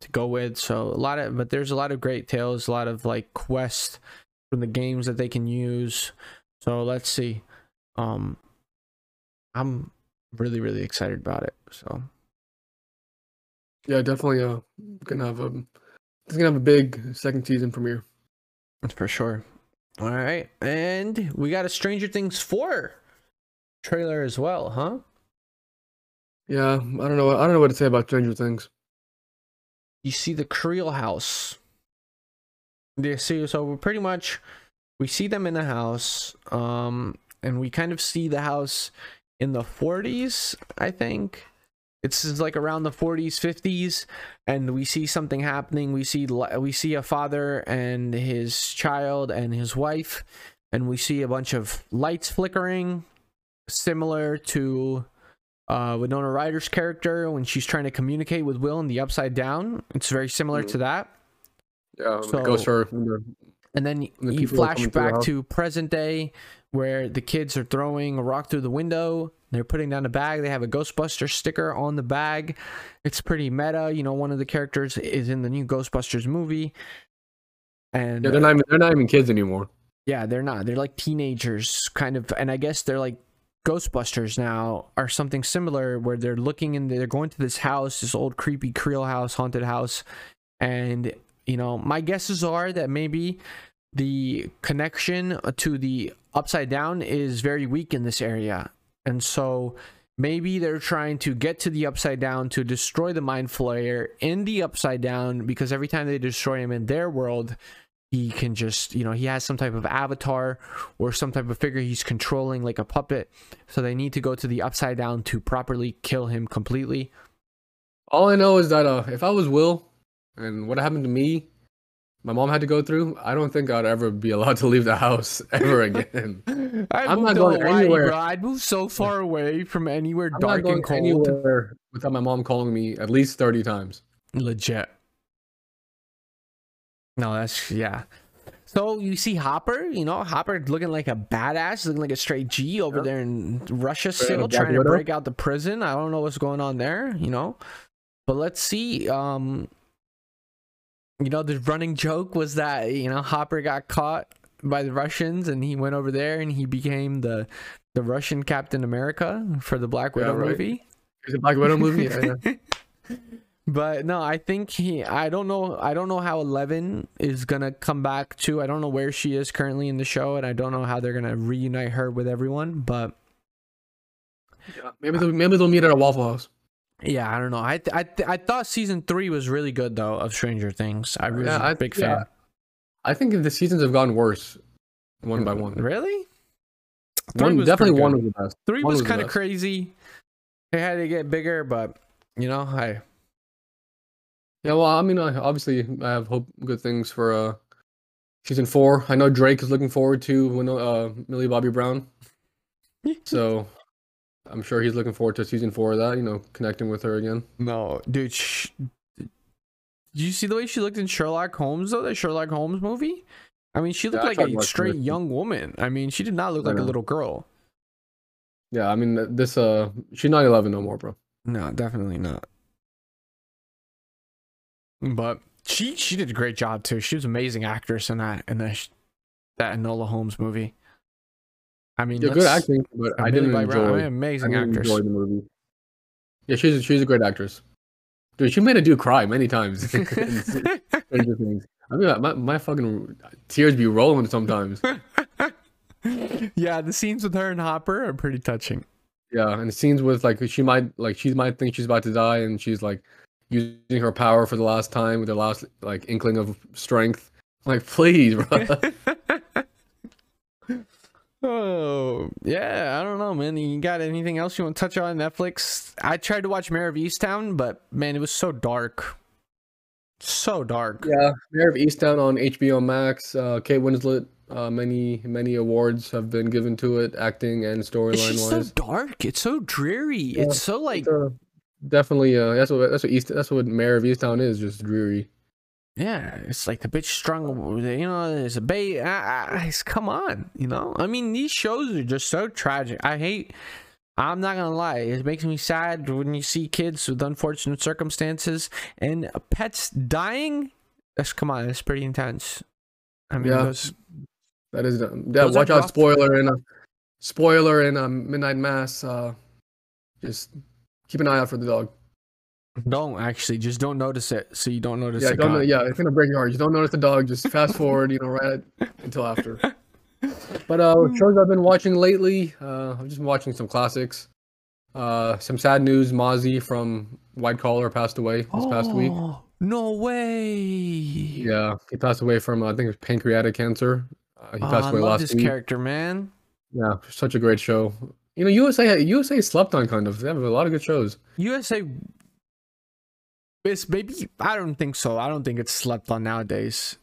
to go with. So a lot of, but there's a lot of great tales, a lot of like quests from the games that they can use. So let's see. Um, I'm really really excited about it. So yeah, definitely. Uh, gonna have a it's gonna have a big second season premiere. For sure. All right, and we got a Stranger Things four trailer as well, huh? Yeah, I don't know. I don't know what to say about Stranger Things. You see the Creel house. They see so we're pretty much we see them in the house, um, and we kind of see the house in the 40s, I think. It's like around the 40s, 50s, and we see something happening. We see we see a father and his child and his wife, and we see a bunch of lights flickering, similar to uh, Winona Ryder's character when she's trying to communicate with Will in the Upside Down. It's very similar mm-hmm. to that. Yeah, so, it goes for. And then the you flash back to present day where the kids are throwing a rock through the window. They're putting down a bag. They have a Ghostbuster sticker on the bag. It's pretty meta. You know, one of the characters is in the new Ghostbusters movie. And yeah, they're not uh, even, they're not even kids anymore. Yeah, they're not. They're like teenagers, kind of. And I guess they're like Ghostbusters now, or something similar, where they're looking and they're going to this house, this old creepy Creel house, haunted house, and you know, my guesses are that maybe the connection to the upside down is very weak in this area. And so maybe they're trying to get to the upside down to destroy the mind flayer in the upside down because every time they destroy him in their world, he can just, you know, he has some type of avatar or some type of figure he's controlling like a puppet. So they need to go to the upside down to properly kill him completely. All I know is that uh, if I was Will and what happened to me my mom had to go through, I don't think I'd ever be allowed to leave the house ever again. I am not going Hawaii, anywhere. Bro. I'd move so far away from anywhere I'm dark and cold. Anywhere without my mom calling me at least thirty times. Legit. No, that's yeah. So you see Hopper, you know, Hopper looking like a badass, looking like a straight G over there in Russia still trying to break out the prison. I don't know what's going on there, you know. But let's see. Um you know, the running joke was that, you know, Hopper got caught by the Russians and he went over there and he became the the Russian Captain America for the Black Widow yeah, right. movie. The Black Widow movie. Yeah, yeah. but no, I think he. I don't know. I don't know how Eleven is gonna come back to. I don't know where she is currently in the show, and I don't know how they're gonna reunite her with everyone. But Yeah, maybe they'll, maybe they'll meet at a Waffle House. Yeah, I don't know. I th- I th- I thought season three was really good though of Stranger Things. I was Yeah, a I- big yeah. fan. I think the seasons have gone worse, one by one. Really? Three One definitely one was the best. Three one was was kind of crazy. They had to get bigger, but you know, I Yeah, well, I mean, I, obviously, I have hope good things for uh season four. I know Drake is looking forward to when uh Millie Bobby Brown, so I'm sure he's looking forward to season four of that. You know, connecting with her again. no, dude. Sh- did you see the way she looked in Sherlock Holmes though? The Sherlock Holmes movie. I mean, she looked I like a straight young woman. I mean, she did not look I like a little girl. Yeah, I mean, this uh, she's not 11 no more, bro. No, definitely not. But she she did a great job too. She was an amazing actress in that in the that Enola Holmes movie. I mean, Yeah, good acting, but I didn't I enjoy. mean, I amazing didn't actress. enjoy the movie. Yeah, she's she's a great actress. Dude, she made a dude cry many times. Stranger Things. I mean, my, my fucking tears be rolling sometimes. yeah, the scenes with her and Hopper are pretty touching. Yeah, and the scenes with like she might like she might think she's about to die, and she's like using her power for the last time with the last like inkling of strength. Like, please, bro. Oh yeah, I don't know, man. You got anything else you want to touch on Netflix? I tried to watch Mare of Easttown, but man, it was so dark, so dark. yeah, Mare of Easttown on HBO Max. Uh, Kate Winslet. Uh, many many awards have been given to it, acting and It's storyline just so dark. It's so dreary. It's so like It's, uh, definitely, uh, that's what that's what East that's what Mare of Easttown is, just dreary. Yeah, it's like the bitch strung. You know, there's a bait. Ah, come on, you know. I mean, these shows are just so tragic. I hate. I'm not gonna lie. It makes me sad when you see kids with unfortunate circumstances and pets dying. That's come on. It's pretty intense. I mean, Yeah. those- That is, yeah. Watch out! Spoiler in a spoiler in a Midnight Mass. Uh, just keep an eye out for the dog. Don't actually just don't notice it, so you don't notice Yeah, it. don't. Yeah, it's gonna break your heart. You don't notice the dog. Just fast forward. You know, right until after. But uh, shows I've been watching lately. Uh, I've just been watching some classics. Uh, some sad news. Mozzie from White Collar passed away this past week. Oh, No way. Yeah, he passed away from uh, I think it was pancreatic cancer. Uh, he Oh, passed I away love last this week. character, man. Yeah, such a great show. You know, USA USA slept on kind of. They have a lot of good shows. USA. It's maybe I don't think so. I don't think it's slept on nowadays.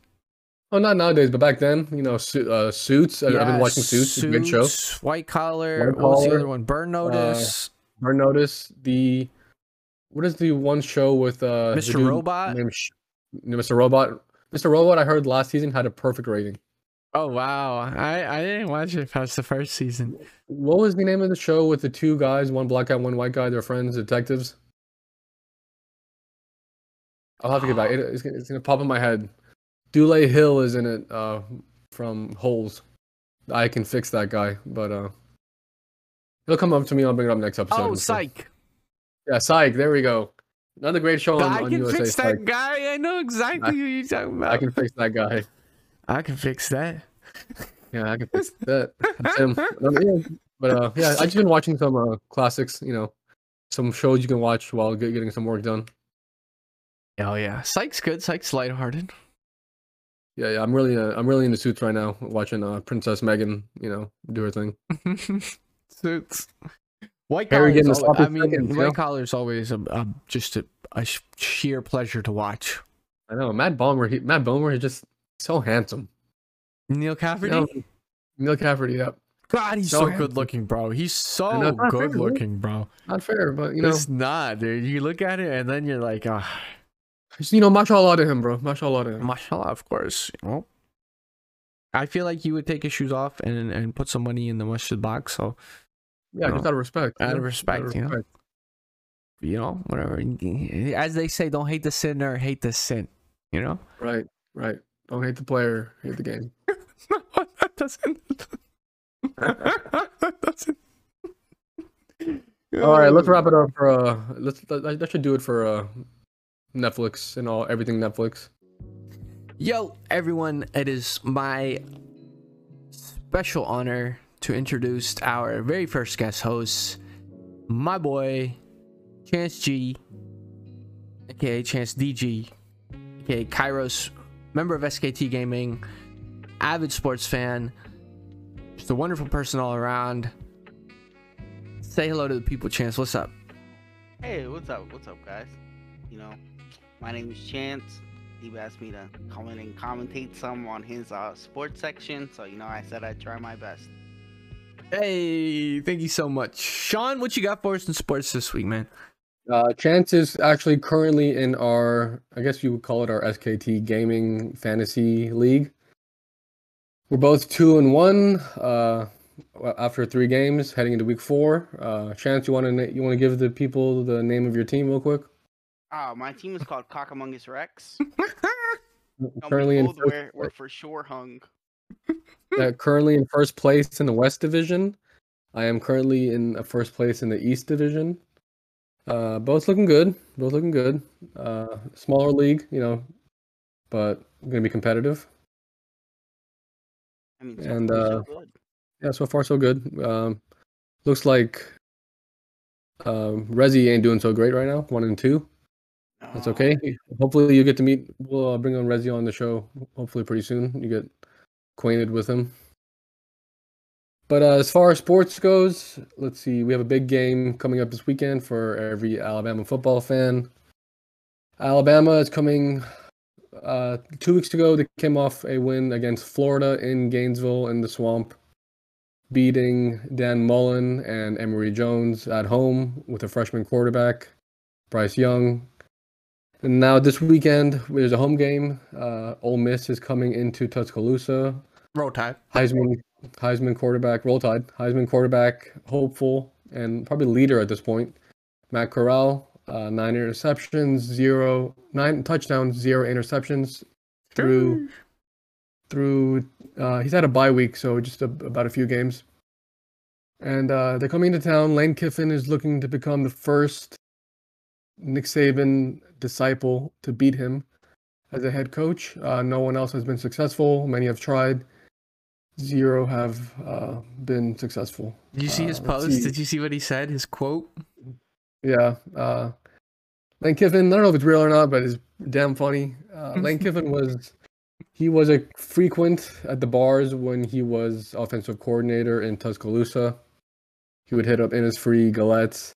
Oh, not nowadays, but back then, you know, Su- uh, Suits. I- I've been watching Suits. It's a great show. White collar. White what was the other one? Burn Notice. Burn Notice. The what is the one show with uh Mr. Robot? Sh- Mr. Robot. Mr. Robot. I heard last season had a perfect rating. oh wow, I I didn't watch it past the first season. What was the name of the show with the two guys, one black guy, one white guy? They're friends, detectives. I'll have to get back. It, it's, gonna, it's gonna pop in my head. Dule Hill is in it uh, from Holes. I can fix that guy, but uh, he'll come up to me. I'll bring it up next episode. Oh, I'm psych! Yeah, Psych. There we go. Another great show on, I on can USA. fix Psych. that guy. I know exactly who you're talking about. I can fix that guy. I can fix that. Yeah, I can fix that. That's him. But uh, yeah, I've just been watching some uh, classics. You know, some shows you can watch while getting some work done. Oh yeah, Psych's good. Psych's lighthearted. Yeah, yeah. I'm really, uh, I'm really into Suits right now. Watching uh, Princess Meghan, you know, do her thing. Suits. White collar. getting the Always, sloppy I mean, seconds, white collar is always a, a just a, a sheer pleasure to watch. I know Matt Bomer. He, Matt Bomer is just so handsome. Neil You Cafferty. know, Neil Cafferty. Yep. God, he's so so, good looking, bro. He's so know, it's fair, good looking, bro. not fair, but you know, it's not, dude. You look at it and then you're like, ah, just, you know, mashallah to him, bro. Mashallah to him. mashallah, of course. You know, I feel like you would take his shoes off and and put some money in the masjid box. So Yeah, just out of respect. Out of respect, you know? you know, whatever. As they say, don't hate the sinner, hate the sin. You know. Right, right. Don't hate the player, hate the game. No, that doesn't. that doesn't. All right, let's wrap it up for uh let's that, that should do it for uh Netflix and all everything Netflix. Yo, everyone, it is my special honor to introduce our very first guest host, my boy Chance G, aka Chance DG, aka Kairos, member of SKT Gaming, avid sports fan, just a wonderful person all around. Say hello to the people, Chance. What's up? Hey, what's up? What's up, guys? You know, my name is Chance. He asked me to come in and commentate some on his uh, sports section, so you know, I said I'd try my best. Hey, thank you so much, Sean. What you got for us in sports this week, man? Uh, Chance is actually currently in our, I guess you would call it our SKT Gaming Fantasy League. We're both two and one uh, after three games, heading into week four. Uh, Chance, you want to you want to give the people the name of your team real quick? Uh, my team is called Cockamungus Rex. currently in first, we're, we're for sure hung. uh, currently in first place in the West Division. I am currently in a first place in the East Division. Uh, both looking good. Both looking good. Uh, smaller league, you know, but gonna be competitive. I mean, so And, far, so uh, good. Yeah, so far so good. Um, looks like um, Resi ain't doing so great right now. One and two. That's okay. Hopefully you get to meet. We'll uh, bring on Resi on the show. Hopefully pretty soon. You get acquainted with him. But uh, as far as sports goes, let's see. We have a big game coming up this weekend for every Alabama football fan. Alabama is coming. Uh, two weeks ago, they came off a win against Florida in Gainesville in the Swamp, beating Dan Mullen and Emory Jones at home with a freshman quarterback, Bryce Young. And now this weekend, there's a home game. Uh, Ole Miss is coming into Tuscaloosa. Roll Tide. Heisman, Heisman quarterback, Roll Tide, Heisman quarterback, hopeful and probably leader at this point. Matt Corral, uh, nine interceptions, zero, nine touchdowns, zero interceptions through through. Uh, he's had a bye week, so just a, about a few games. And uh, they're coming to town. Lane Kiffin is looking to become the first Nick Saban disciple to beat him as a head coach. Uh, no one else has been successful. Many have tried. Zero have uh, been successful. Did you see his Uh, post? see. Did you see what he said? His quote? Yeah. Uh, Lane Kiffin, I don't know if it's real or not, but it's damn funny. Uh, Lane Kiffin was he was a frequent at the bars when he was offensive coordinator in Tuscaloosa. He would hit up Innisfree, Gallettes.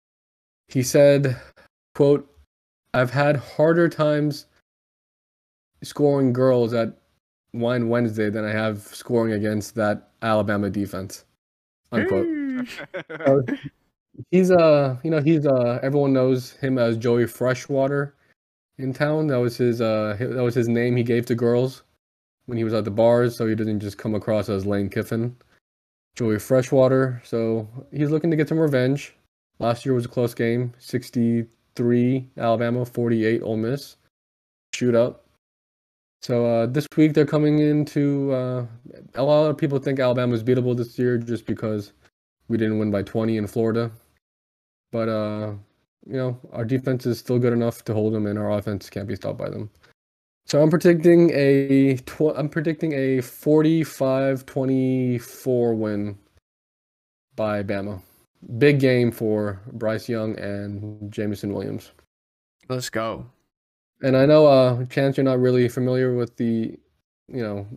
He said, quote, I've had harder times scoring girls at Wine Wednesday than I have scoring against that Alabama defense. Unquote uh, he's uh you know he's uh everyone knows him as Joey Freshwater in town. That was his uh that was his name he gave to girls when he was at the bars, so he doesn't just come across as Lane Kiffin. Joey Freshwater. So he's looking to get some revenge. Last year was a close game, 63 Alabama, 48 Ole Miss shootout. So uh, this week they're coming into uh, a lot of people think Alabama's beatable this year just because we didn't win by 20 in Florida. But uh, you know, our defense is still good enough to hold them and our offense can't be stopped by them. So I'm predicting a tw- I'm predicting a 45-24 win by Bama. Big game for Bryce Young and Jameson Williams. Let's go. And I know uh Chance you're not really familiar with the you know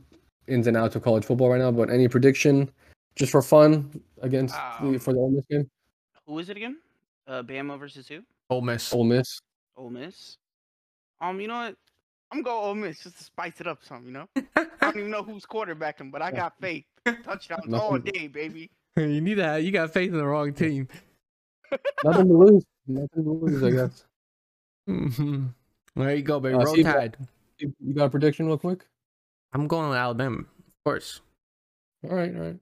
ins and outs of college football right now, but any prediction just for fun against the, Um, for the Ole Miss game? Who is it again? Uh, Bama versus who? Ole Miss. Ole Miss. Ole Miss. Um, you know what? I'm going Ole Miss just to spice it up some. You know, I don't even know who's quarterbacking, but I got faith. Touchdowns all day, baby. you need that. You got faith in the wrong team. Nothing to lose. Nothing to lose, I guess. hmm There you go, baby. Uh, Roll Tide. You you got a prediction real quick? I'm going with Alabama, of course. All right, all right.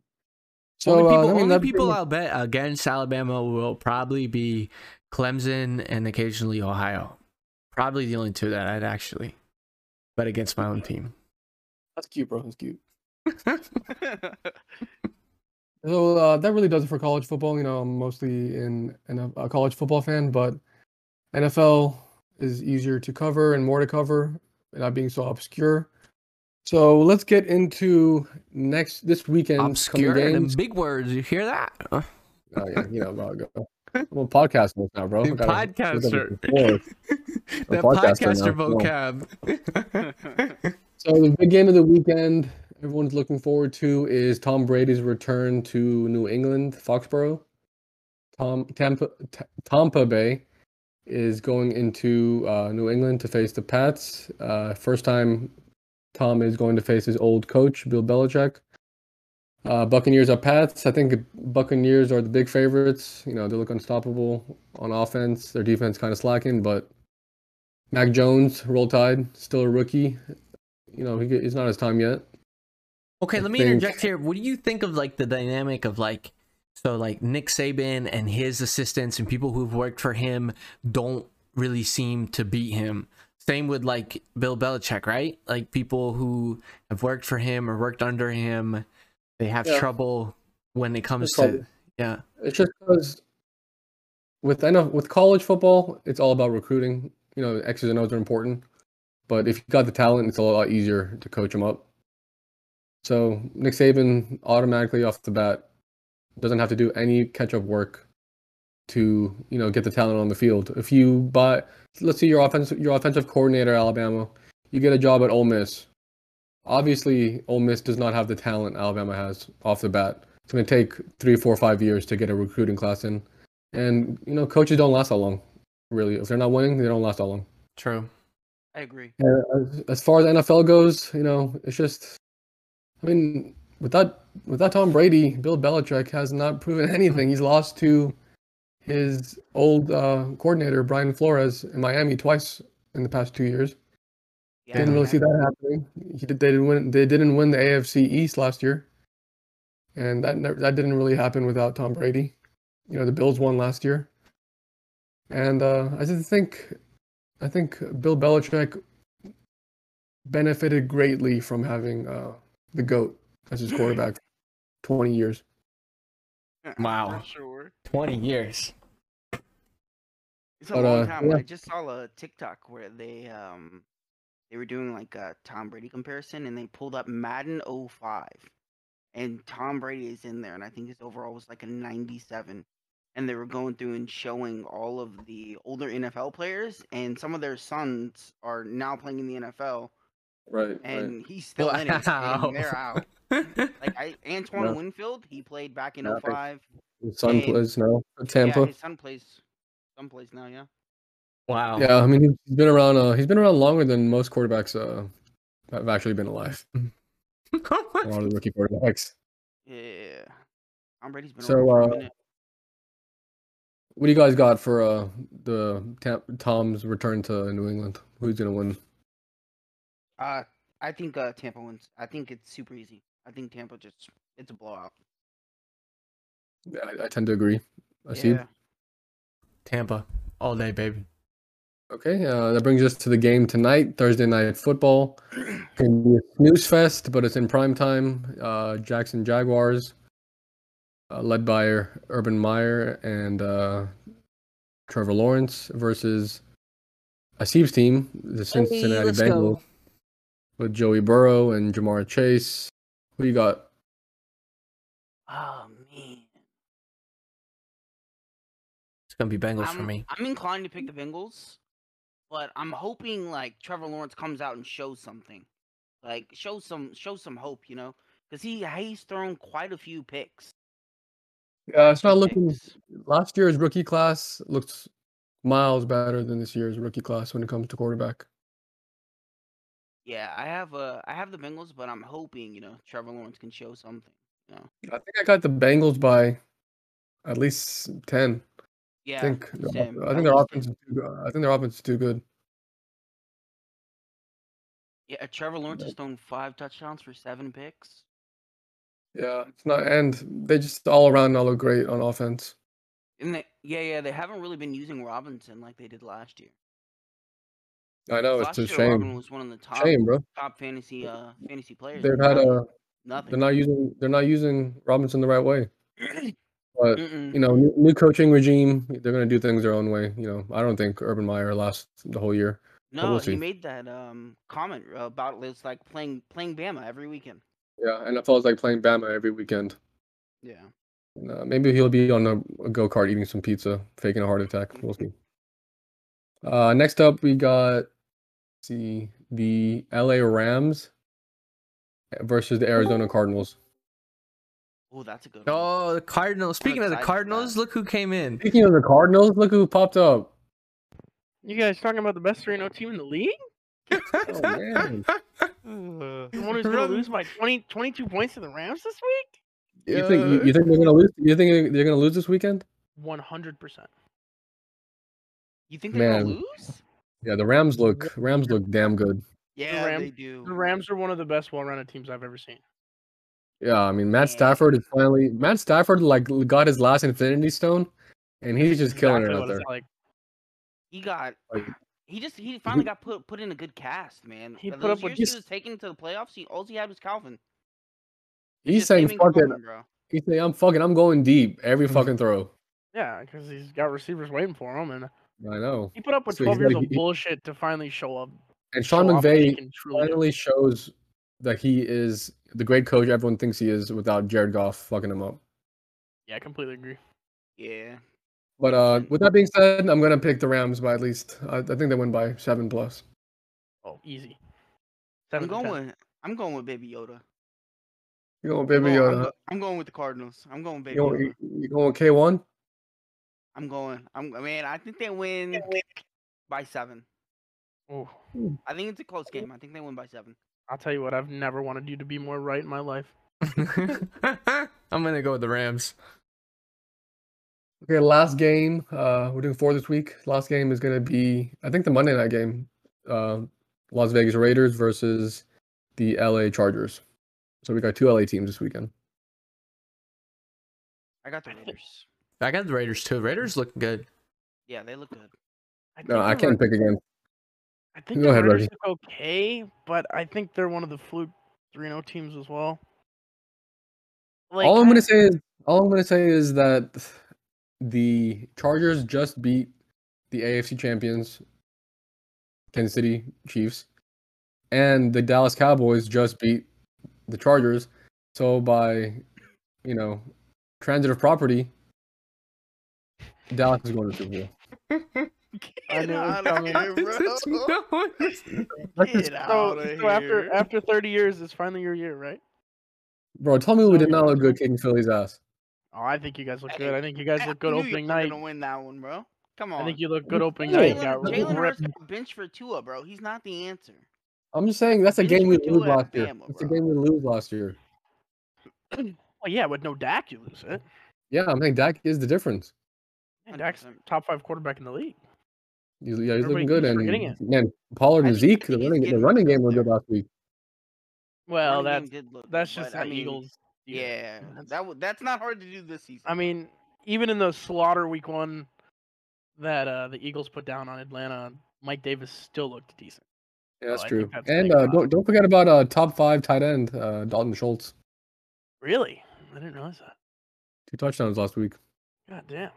So only uh, people, I mean, only people I'll bet against Alabama will probably be Clemson and occasionally Ohio. Probably the only two that I'd actually bet against my own team. That's cute, bro. That's cute. So uh, that really does it for college football. You know, I'm mostly in, in a, a college football fan, but NFL is easier to cover and more to cover, not being so obscure. So let's get into next this weekend's coming Obscure and big words. You hear that? Oh yeah, you know, well, go. I'm a podcaster now, bro. The I gotta- podcaster. the podcaster podcaster vocab. So the big game of the weekend everyone's looking forward to is Tom Brady's return to New England, Foxborough. Tom Tampa T- Tampa Bay is going into uh, New England to face the Pats. Uh, first time Tom is going to face his old coach, Bill Belichick. Uh, Buccaneers are Pats. I think Buccaneers are the big favorites. You know, they look unstoppable on offense. Their defense kind of slacking, but Mac Jones, roll tide, still a rookie. You know, he, it's not his time yet. Okay, I let me think- interject here. What do you think of like the dynamic of like so like Nick Saban and his assistants and people who've worked for him don't really seem to beat him. Same with like Bill Belichick, right? Like people who have worked for him or worked under him, they have Yeah. trouble when it comes There's to trouble. yeah. It's just because with I know with college football, it's all about recruiting. You know, X's and O's are important, but if you got the talent, it's a lot easier to coach them up. So Nick Saban automatically off the bat doesn't have to do any catch-up work to you know get the talent on the field. If you buy, let's see your offensive your offensive coordinator at Alabama, you get a job at Ole Miss. Obviously, Ole Miss does not have the talent Alabama has off the bat. It's going to take three, four, five years to get a recruiting class in. And, you know, coaches don't last that long, really. If they're not winning, they don't last that long. True. I agree. And as, as far as NFL goes, you know, it's just, I mean, without, without Tom Brady, Bill Belichick has not proven anything. He's lost to his old uh, coordinator, Brian Flores, in Miami twice in the past two years. Yeah, didn't really see that happening. He did, they didn't win. They didn't win the AFC East last year, and that never, that didn't really happen without Tom Brady. You know, the Bills won last year, and uh, I just think, I think Bill Belichick benefited greatly from having uh, the goat as his quarterback, twenty years. Wow. Sure. Twenty years. It's a But, long uh, time. yeah. I just saw a TikTok where they um they were doing like a Tom Brady comparison and they pulled up Madden 05 and Tom Brady is in there and I think his overall was like a 97 and they were going through and showing all of the older NFL players and some of their sons are now playing in the NFL Right. and he's still in it and they're out. Like I Antoine Yeah. Winfield, he played back in Yeah, 05. His son and- plays now at Tampa. Yeah, his son plays son plays now, yeah. wow. Yeah, I mean he's been around. Uh, he's been around longer than most quarterbacks uh, have actually been alive. A lot of the rookie quarterbacks. Yeah. Tom Brady's been So, around for uh. What do you guys got for uh, the Tom's return to New England? Who's gonna win? Uh, I think uh, Tampa wins. I think it's super easy. I think Tampa just it's a blowout. I, I tend to agree. I see. Tampa all day, baby. Okay, uh, that brings us to the game tonight, Thursday night football. Can be a snooze fest, but it's in prime time. Uh, Jackson Jaguars, uh, led by Urban Meyer and uh, Trevor Lawrence versus Asib's team, the Cincinnati let's Bengals, go. With Joey Burrow and Ja'Marr Chase. Who you got? Oh man. It's gonna be Bengals for I'm, me. I'm inclined to pick the Bengals, but I'm hoping like Trevor Lawrence comes out and shows something, like show some show some hope, you know, because he he's thrown quite a few picks. Yeah, it's not looking. picks. Last year's rookie class looks miles better than this year's rookie class when it comes to quarterback. Yeah, I have uh I have the Bengals, but I'm hoping you know Trevor Lawrence can show something. You know. I think I got the Bengals by at least ten. Yeah. I think same. I think their offense is too good. I think their offense is too good. Yeah, Trevor Lawrence has thrown five touchdowns for seven picks. Yeah, it's not, and they just all around now look great on offense. And they, yeah, yeah, they haven't really been using Robinson like they did last year. I know it's a year, Robin shame. was one of the top Shame, bro. top fantasy uh fantasy players. They've and had now a. nothing. They're not using. They're not using Robinson the right way. But Mm-mm. you know, new, new coaching regime. They're gonna do things their own way. You know, I don't think Urban Meyer lasts the whole year. no, we'll he made that um comment about it's like playing playing Bama every weekend. Yeah, NFL is like playing Bama every weekend. Yeah. Uh, maybe he'll be on a, a go kart eating some pizza, faking a heart attack. We'll see. Uh, next up, we got see the LA Rams versus the Arizona Cardinals. Oh, that's a good one. Oh, the Cardinals. Speaking of the Cardinals, look who came in. Speaking of the Cardinals, look who popped up. You guys talking about the best 3 0 team in the league? Oh man, The one who's going to lose by 20, 22 points to the Rams this week? you think you, you think they're gonna lose? You think they're gonna lose this weekend? 100%. You think they're Man. gonna lose? Yeah, the Rams look Rams look damn good. Yeah, Rams- they do. The Rams are one of the best well rounded teams I've ever seen. Yeah, I mean Matt Yeah. Stafford is finally Matt Stafford like got his last Infinity Stone, and he's just killing Exactly it out there. like. He got. Like- He just he finally got put put in a good cast, man. He put Those up with- he was taken to the playoffs. He all he had was Calvin. He's Just saying him and fuck it. Calvin. He's saying I'm fucking I'm going deep every mm-hmm. fucking throw. Yeah, because he's got receivers waiting for him, and I know. he put up with So 12 years like- of bullshit to finally show up. And Sean off what McVay can truly do. finally shows that he is the great coach everyone thinks he is without Jared Goff fucking him up. Yeah, I completely agree. Yeah. But uh, with that being said, I'm gonna pick the Rams by at least. I, I think they win by seven plus. Oh, easy. I'm going with I'm going with Baby Yoda. You going I'm baby going, I'm, Yoda? go- I'm going with the Cardinals. I'm going Baby You going, Yoda. you, you going K one? I'm going. I'm man. I think they win by seven. Oh, I think it's a close game. I think they win by seven. I'll tell you what, I've never wanted you to be more right in my life. I'm gonna go with the Rams. Okay, last game. Uh, we're doing four this week. Last game is gonna be, I think, the Monday night game. Uh, Las Vegas Raiders versus the LA Chargers. So we got two LA teams this weekend. I got the Raiders. I got the Raiders too. Raiders look good. Yeah, they look good. I No, I can't Ra- pick again. I think Go the ahead, Raiders Reggie. look okay, but I think they're one of the fluke 3 0 teams as well. Like, all I'm gonna say is, all I'm gonna say is that the Chargers just beat the AFC champions, Kansas City Chiefs, and the Dallas Cowboys just beat the Chargers. So by, you know, transitive property, Dallas is going to the Super Bowl. Get knew it was outta here, bro. Let's just- Get so, outta so after here. after 30 years, it's finally your year, right? Bro, tell me we did not look good kicking Philly's ass. Oh, I think you guys look good. I think you guys look good knew you opening were night. gonna win that one, bro. Come on. I think you look good opening Yeah, night. You Jalen, got Jalen ripped. Hurts bench for Tua, bro. He's not the answer. I'm just saying that's a Finish game we lose Tua at last year. Bama, That's a game we lose last year. Well, yeah, with no Dak, you lose it. Yeah, I'm saying Dak is the difference. And Dak's top five quarterback in the league. He's, yeah, he's Everybody looking good. And forgetting it. man, Pollard and Zeke, the think running, the running game was good last week. Well, that's did look that's just but, that I mean, Eagles. Yeah, That's- that w- that's not hard to do this season. I mean, even in the slaughter week one that uh, the Eagles put down on Atlanta, Mike Davis still looked decent. Yeah, that's I true. that's and uh, don't don't forget about uh, top five tight end uh, Dalton Schultz. Really? I didn't realize that. Two touchdowns last week. God damn.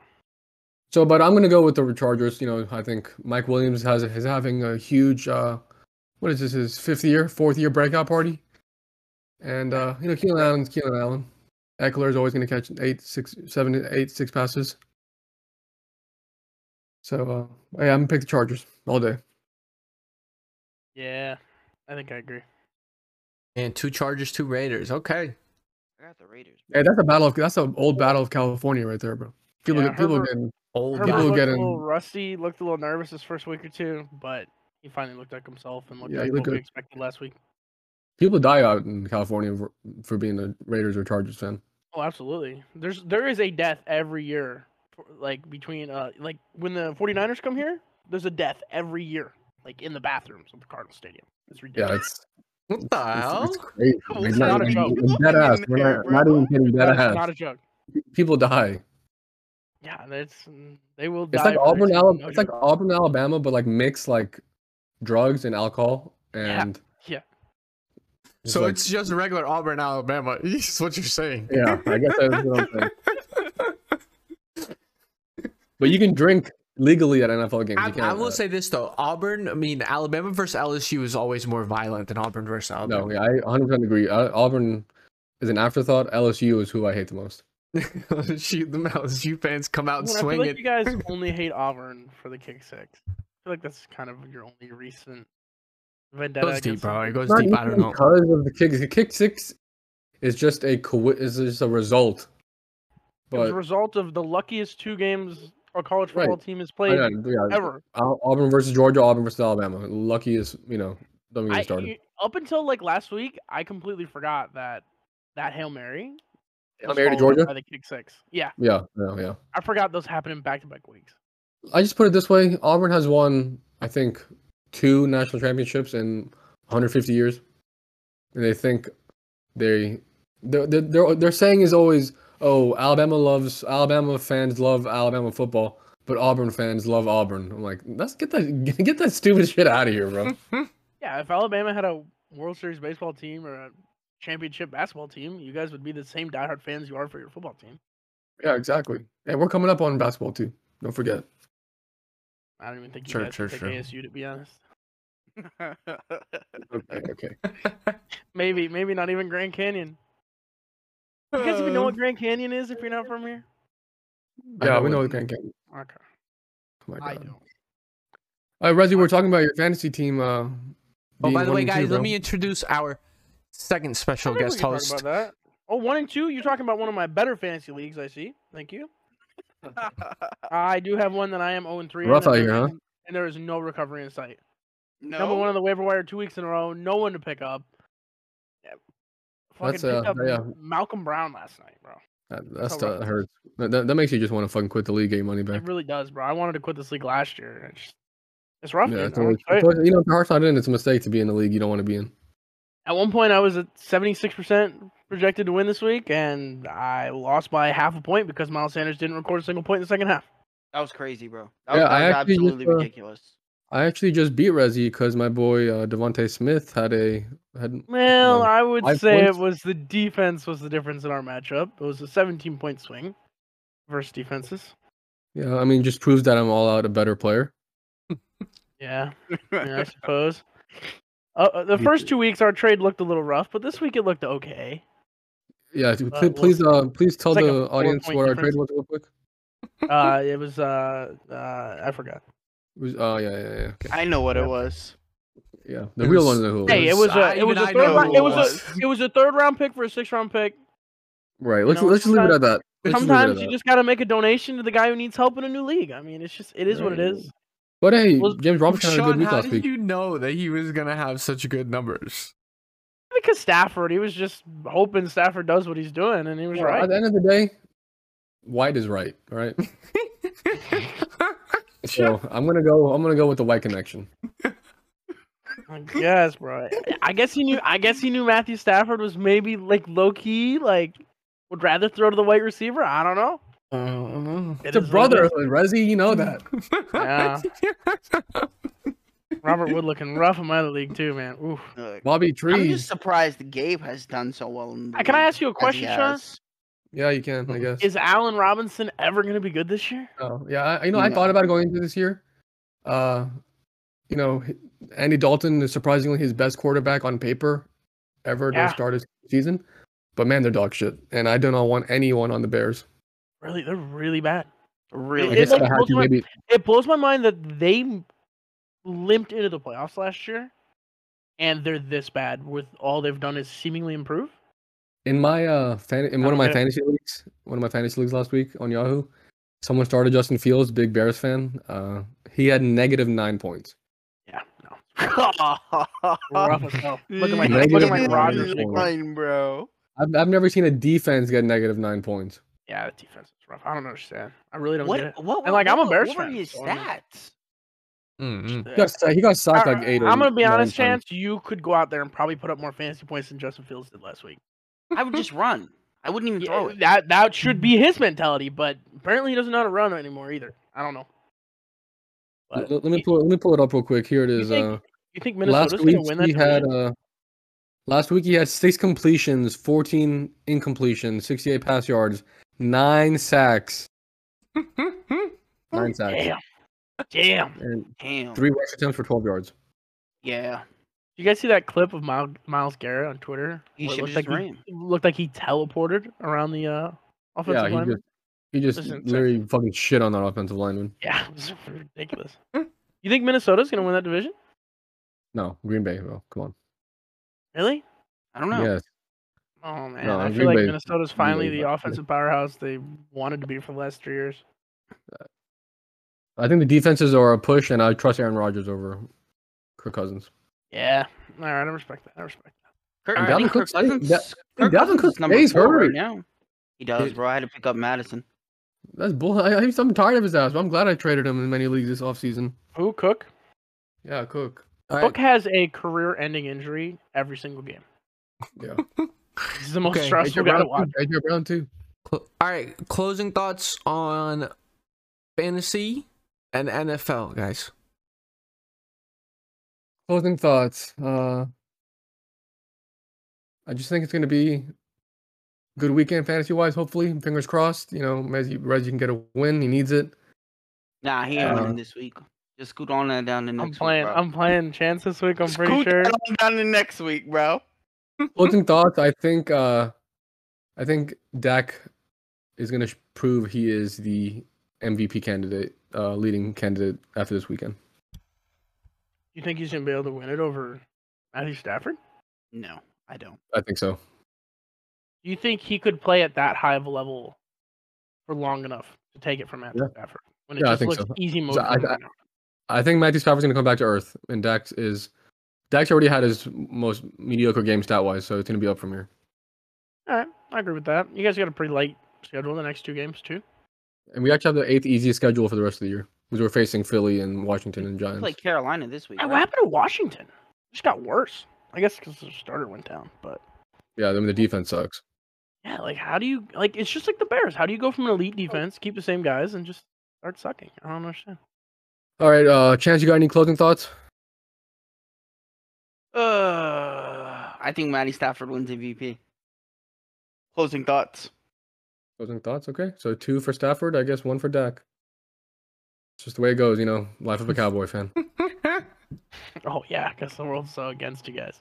So, but I'm gonna go with the Chargers. You know, I think Mike Williams has is having a huge. Uh, what is this? His fifth year, fourth year breakout party. And uh, you know, Keenan Allen's Keenan Allen. Ekeler is always gonna catch eight, six, seven, eight, six passes. So, uh, yeah, I'm gonna pick the Chargers all day. Yeah, I think I agree. And two Chargers, two Raiders. Okay. I got the Raiders. Hey, that's a battle of that's an old battle of California right there, bro. People, Yeah, get, people Herbert- getting Old Herbert People guy. looked getting- a little rusty, looked a little nervous his first week or two, but he finally looked like himself and looked Yeah, like he what looked we expected last week. people die out in California for, for being a Raiders or Chargers fan. Oh, absolutely. There's there is a death every year, for, like between uh like when the 49ers come here, there's a death every year, like in the bathrooms of the Cardinal Stadium. It's Yeah, ridiculous. it's What the hell? it's crazy. Oh, it's not, not a even- joke. it's dead ass. We're not, not even kidding. Dead That's ass. not a joke. People die. Yeah, that's mm, they will. It's die like Auburn, Alabama. no It's like. Auburn, Alabama, but like mix like drugs and alcohol and Yeah. just So like- it's just regular Auburn, Alabama. Is what you're saying. yeah. I guess that's what I'm saying. But you can drink legally at NFL games. I, I will uh, say this though, Auburn. I mean, Alabama versus LSU is always more violent than Auburn versus Alabama. no. Yeah, I 100 percent agree. Uh, Auburn is an afterthought. LSU is who I hate the most. Shoot them out. You fans come out Man, I feel swinging. like you guys only hate Auburn for the kick six. I feel like that's kind of your only recent vendetta. goes deep, bro. It goes deep. I don't know. because of the kick. The kick six is just a co- is just a result. It was But a result of the luckiest two games a college Right. football team has played know, yeah, ever. Auburn versus Georgia, Auburn versus Alabama. Luckiest, you know don't even I, get started. y- up until like last week, I completely forgot that that hail mary. Was Mary to Georgia? by the kick six. Yeah, Yeah, yeah, yeah. I forgot those happened in back to back weeks. I just put it this way: Auburn has won, I think, two national championships in 150 years, and they think they their their their, their saying is always, "Oh, Alabama loves Alabama fans love Alabama football, but Auburn fans love Auburn." I'm like, let's get that get that stupid shit out of here, bro. Yeah, if Alabama had a World Series baseball team or a championship basketball team, you guys would be the same diehard fans you are for your football team. yeah, exactly. And we're coming up on basketball too. Don't forget. I don't even think you Sure, guys sure, pick sure. ASU to be honest. Okay, okay. Maybe, maybe not even Grand Canyon. You guys even know Uh, what Grand Canyon is if you're not from here? Yeah, know we know what Grand Canyon. Okay, Oh my I don't. Uh, Rezi, we're talking about your fantasy team. Uh, Oh, by the way, and two, guys, let me introduce our second special guest can host. About that. Oh, one and two. You're talking about one of my better fantasy leagues. I see. Thank you. I do have one that I am 0 and 3. Rough and out here, huh? And there is no recovery in sight. no. Number one on the waiver wire two weeks in a row. No one to pick up. Yeah. Fucking That's, picked uh, up yeah. Malcolm Brown last night, bro. That, that's how rough that hurts. That, that, that makes you just want to fucking quit the league, get your money back. It really does, bro. I wanted to quit this league last year. It's, just, it's rough. Yeah, it's always, it's you. always- you know, if your heart's not in, it's a mistake to be in the league you don't want to be in. At one point, I was at 76% projected to win this week, and I lost by half a point because Miles Sanders didn't record a single point in the second half. That was crazy, bro. That was, Yeah, that I was actually just, absolutely uh, ridiculous. I actually just beat Rezi because my boy uh, DeVonta Smith had a had. Well, No, I would say points? it was the defense was the difference in our matchup. It was a 17 point swing versus defenses. Yeah, I mean, just proves that I'm all out a better player. Yeah, yeah I suppose. Uh, Uh, the Me first two weeks our trade looked a little rough, but this week it looked okay. Yeah, dude, Uh, pl- well, please, uh, please tell like the audience four-point what our difference. trade was real quick. Uh, it was uh, uh, I forgot. It was, oh yeah, yeah, yeah. Okay. I know what Yep. it was. Yeah, the It real was- one know who. Hey, it was- was a I- it was even a I third round, it it was was. a it was a third round pick for a sixth round pick. right. Let's know, let's just leave it at that. Let's just leave it at Sometimes you just gotta make a donation to the guy who needs help in a new league. I mean, it's just it is what it Right. is. But hey, Well, James Robinson had a good Sean, week how did week. you know that he was gonna have such good numbers? Because Stafford, he was just hoping Stafford does what he's doing, and he was Well, right. At the end of the day, White is right. All right. So I'm gonna go. I'm gonna go with the White connection. I guess, bro. I guess he knew. I guess he knew Matthew Stafford was maybe like low key, like would rather throw to the white receiver. I don't know. Uh, It It's a is what it is. brotherhood, Rezi. You know that. Yeah. Robert Wood looking rough in my league too, man. Oof. Look, Bobby I'm just surprised Gabe has done so well. In the Uh, can I ask you a question, Sean? Yeah, you can. I guess. Is Allen Robinson ever going to be good this year? Oh, yeah. I, you know, I thought about going into this year. Uh, you know, Andy Dalton is surprisingly his best quarterback on paper ever Yeah. to start his season. But man, they're dog shit, and I do not want anyone on the Bears. Really, they're really bad. Really? It guess like if I had blows my- maybe. It blows my mind that they limped into the playoffs last year, and they're this bad with all they've done is seemingly improve. In my uh, fan- in one of my get it. fantasy leagues, one of my fantasy leagues last week on Yahoo, someone started Justin Fields, big Bears fan. Uh, he had negative nine points. Yeah, no. Rough as hell. Look at my Negative look at my nine line, bro. I've I've never seen a defense get negative nine points. Yeah, the defense is rough. I don't understand. I really don't What? get it. What? And, like, I'm a what- Bears what were fan, his so I mean- stats? Mm-mm. He got, sa- he got sacked like eight. or I'm gonna be honest, times. Chance. You could go out there and probably put up more fantasy points than Justin Fields did last week. I would just run. I wouldn't even throw it. that that should be his mentality, but apparently he doesn't know how to run anymore either. I don't know. But Let, let me pull let me pull it up real quick. Here it is. think Uh, you think last Minnesota's week gonna win that he had uh, last week he had six completions, fourteen incompletions, sixty-eight pass yards, nine sacks, nine sacks, Damn. Damn. and Damn. three rush attempts for twelve yards. Yeah. You guys see that clip of Miles, Myles Garrett on Twitter? He should looked like ran. he looked like he teleported around the uh offensive Yeah, he lineman. just he just Listen, literally fucking shit on that offensive lineman. Yeah, it was ridiculous. you think Minnesota's gonna win that division? No, Green Bay, bro. Come on. Really? I don't know. Yes. Oh man, No, I feel Green like Bay- Minnesota's finally Bay, the but- offensive powerhouse they wanted to be for the last three years. I think the defenses are a push, and I trust Aaron Rodgers over Kirk Cousins. Yeah, all right, I respect that. I respect that. Kirk, And I think Dalvin Cook's- I think Cousins, Da- Kirk Dalvin Cousins Cook is number stays four hurt. right now. He does, It- bro. I had to pick up Mattison. That's bull. I, I- I'm tired of his ass. But I'm glad I traded him in many leagues this offseason. Who Cook? Yeah, Cook. All Cook has a career-ending injury every single game. Yeah. This is the most Okay, stressful AJ guy to Brown, watch. too. AJ Brown too. All right, closing thoughts on fantasy and NFL, guys. Closing thoughts. Uh, I just think it's going to be a good weekend fantasy wise. Hopefully, fingers crossed. You know, Reggie, Reggie can get a win. He needs it. Nah, he ain't Uh, winning this week. Just scoot on that down to next I'm playing. week, bro. I'm playing chance this week. I'm pretty sure. that on down to next week, bro. Closing thoughts. I think. Uh, I think Dak is going to prove he is the MVP candidate, uh, leading candidate after this weekend. You think he's gonna be able to win it over Matthew Stafford? No, I don't. I think so. Do you think he could play at that high of a level for long enough to take it from Matthew Yeah. Stafford when it Yeah, I just think looks so. easy mode? So I- I- I think Matthew Stafford's going to come back to earth, and Dak's is. Dak's already had his most mediocre game stat wise, so it's going to be up from here. All right, I agree with that. You guys got a pretty light schedule the next two games too. And we actually have the eighth easiest schedule for the rest of the year because we're facing Philly and Washington and He Giants. played Carolina this week. Hey, what happened to Washington? It just got worse. I guess because the starter went down. But Yeah, I mean the defense sucks. yeah, like how do you like? It's just like the Bears. How do you go from an elite defense, keep the same guys, and just start sucking? I don't understand. All right, uh, Chance, you got any closing thoughts? Uh, I think Matty Stafford wins MVP. Closing thoughts. Closing thoughts. Okay, so two for Stafford, I guess one for Dak. It's just the way it goes, you know. Life of a Cowboy fan. Oh yeah, because the world's so against you guys.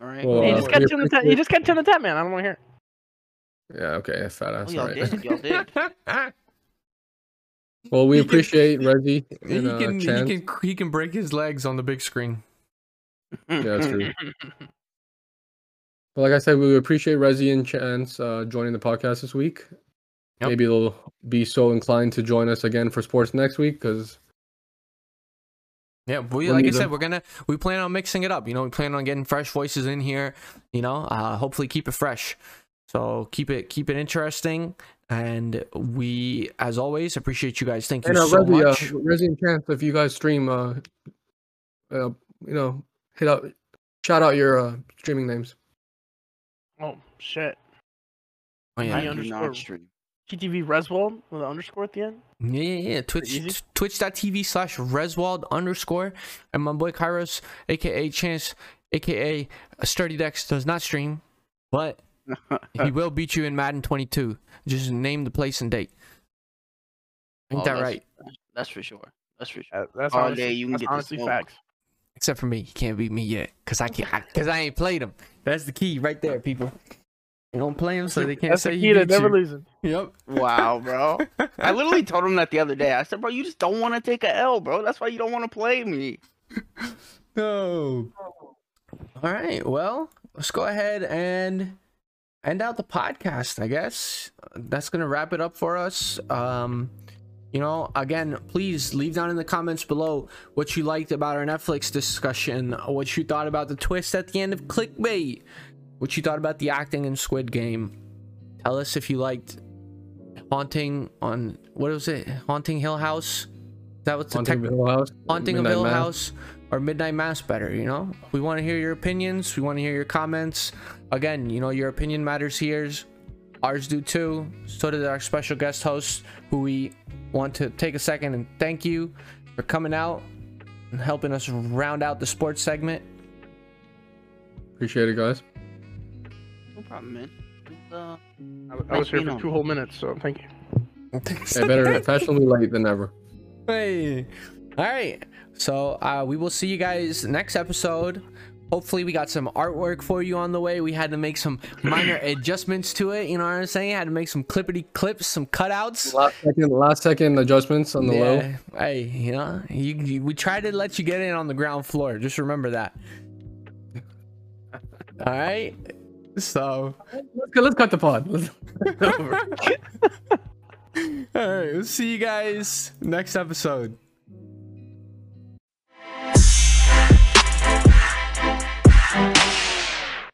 All right. Well, you uh, just got we Tim the Tap. You appreciate- just got Tim the Tap man. I don't want to hear. it. Yeah, okay, fat Oh, ass. y'all All right. did. Y'all did. well, we appreciate Reggie he and uh, can he can he can break his legs on the big screen. Yeah, that's true. But like I said, we appreciate Reggie and Chance uh, joining the podcast this week. Yep. Maybe they'll be so inclined to join us again for sports next week because Yeah, we like I said, we're gonna we plan on mixing it up. You know, we plan on getting fresh voices in here. You know, uh, hopefully keep it fresh. So keep it keep it interesting, and we, as always, appreciate you guys. Thank you And uh, so Reggie, much. uh, Reggie and Chance, if you guys stream, uh, uh, you know, hit out, shout out your uh, streaming names. oh shit. oh, I yeah. Yeah. do underscore. not stream. TTV Reswald with an underscore at the end. Yeah, yeah, yeah. Twitch, t- twitch.tv slash Reswald underscore. And my boy Kairos, aka Chance, aka Sturdy Dex, does not stream, but he will beat you in Madden 22. Just name the place and date. Ain't Oh, that right? That's for sure. That's for sure. That- that's All honestly, day you can that's get the honestly facts. Except for me, he can't beat me yet, cause I can't, cause I ain't played him. That's the key right there, people. You don't play him, so they can't That's say the he key to beat never you. losing. Yep. Wow, bro. I literally told him that the other day. I said, bro, you just don't want to take a L, bro. That's why you don't want to play me. No. All right. Well, let's go ahead and end out the podcast. I guess that's gonna wrap it up for us. Um, you know, again, please leave down in the comments below what you liked about our Netflix discussion, what you thought about the twist at the end of Clickbait, what you thought about the acting in Squid Game. Tell us if you liked Haunting on what was it? Haunting Hill House. That was the Haunting tech- of Hill House. Haunting of Hill Mass. House or Midnight Mass better, you know? We want to hear your opinions. We want to hear your comments. Again, you know, your opinion matters here. Ours do too. So did our special guest host, who we want to take a second and thank you for coming out and helping us round out the sports segment. Appreciate it, guys. No problem, man. Uh, I, I was here for two whole minutes, so thank you. Hey, better fashionably late than never. Hey. All right. So uh, we will see you guys next episode Hopefully, we got some artwork for you on the way. We had to make some minor adjustments to it. You know what I'm saying? Had to make some clippity clips, some cutouts. Last second, last second adjustments on the low. Hey, you know, you, you, we tried to let you get in on the ground floor. Just remember that. All right. So, Let's go. Let's cut the pod. All right. We'll see you guys next episode.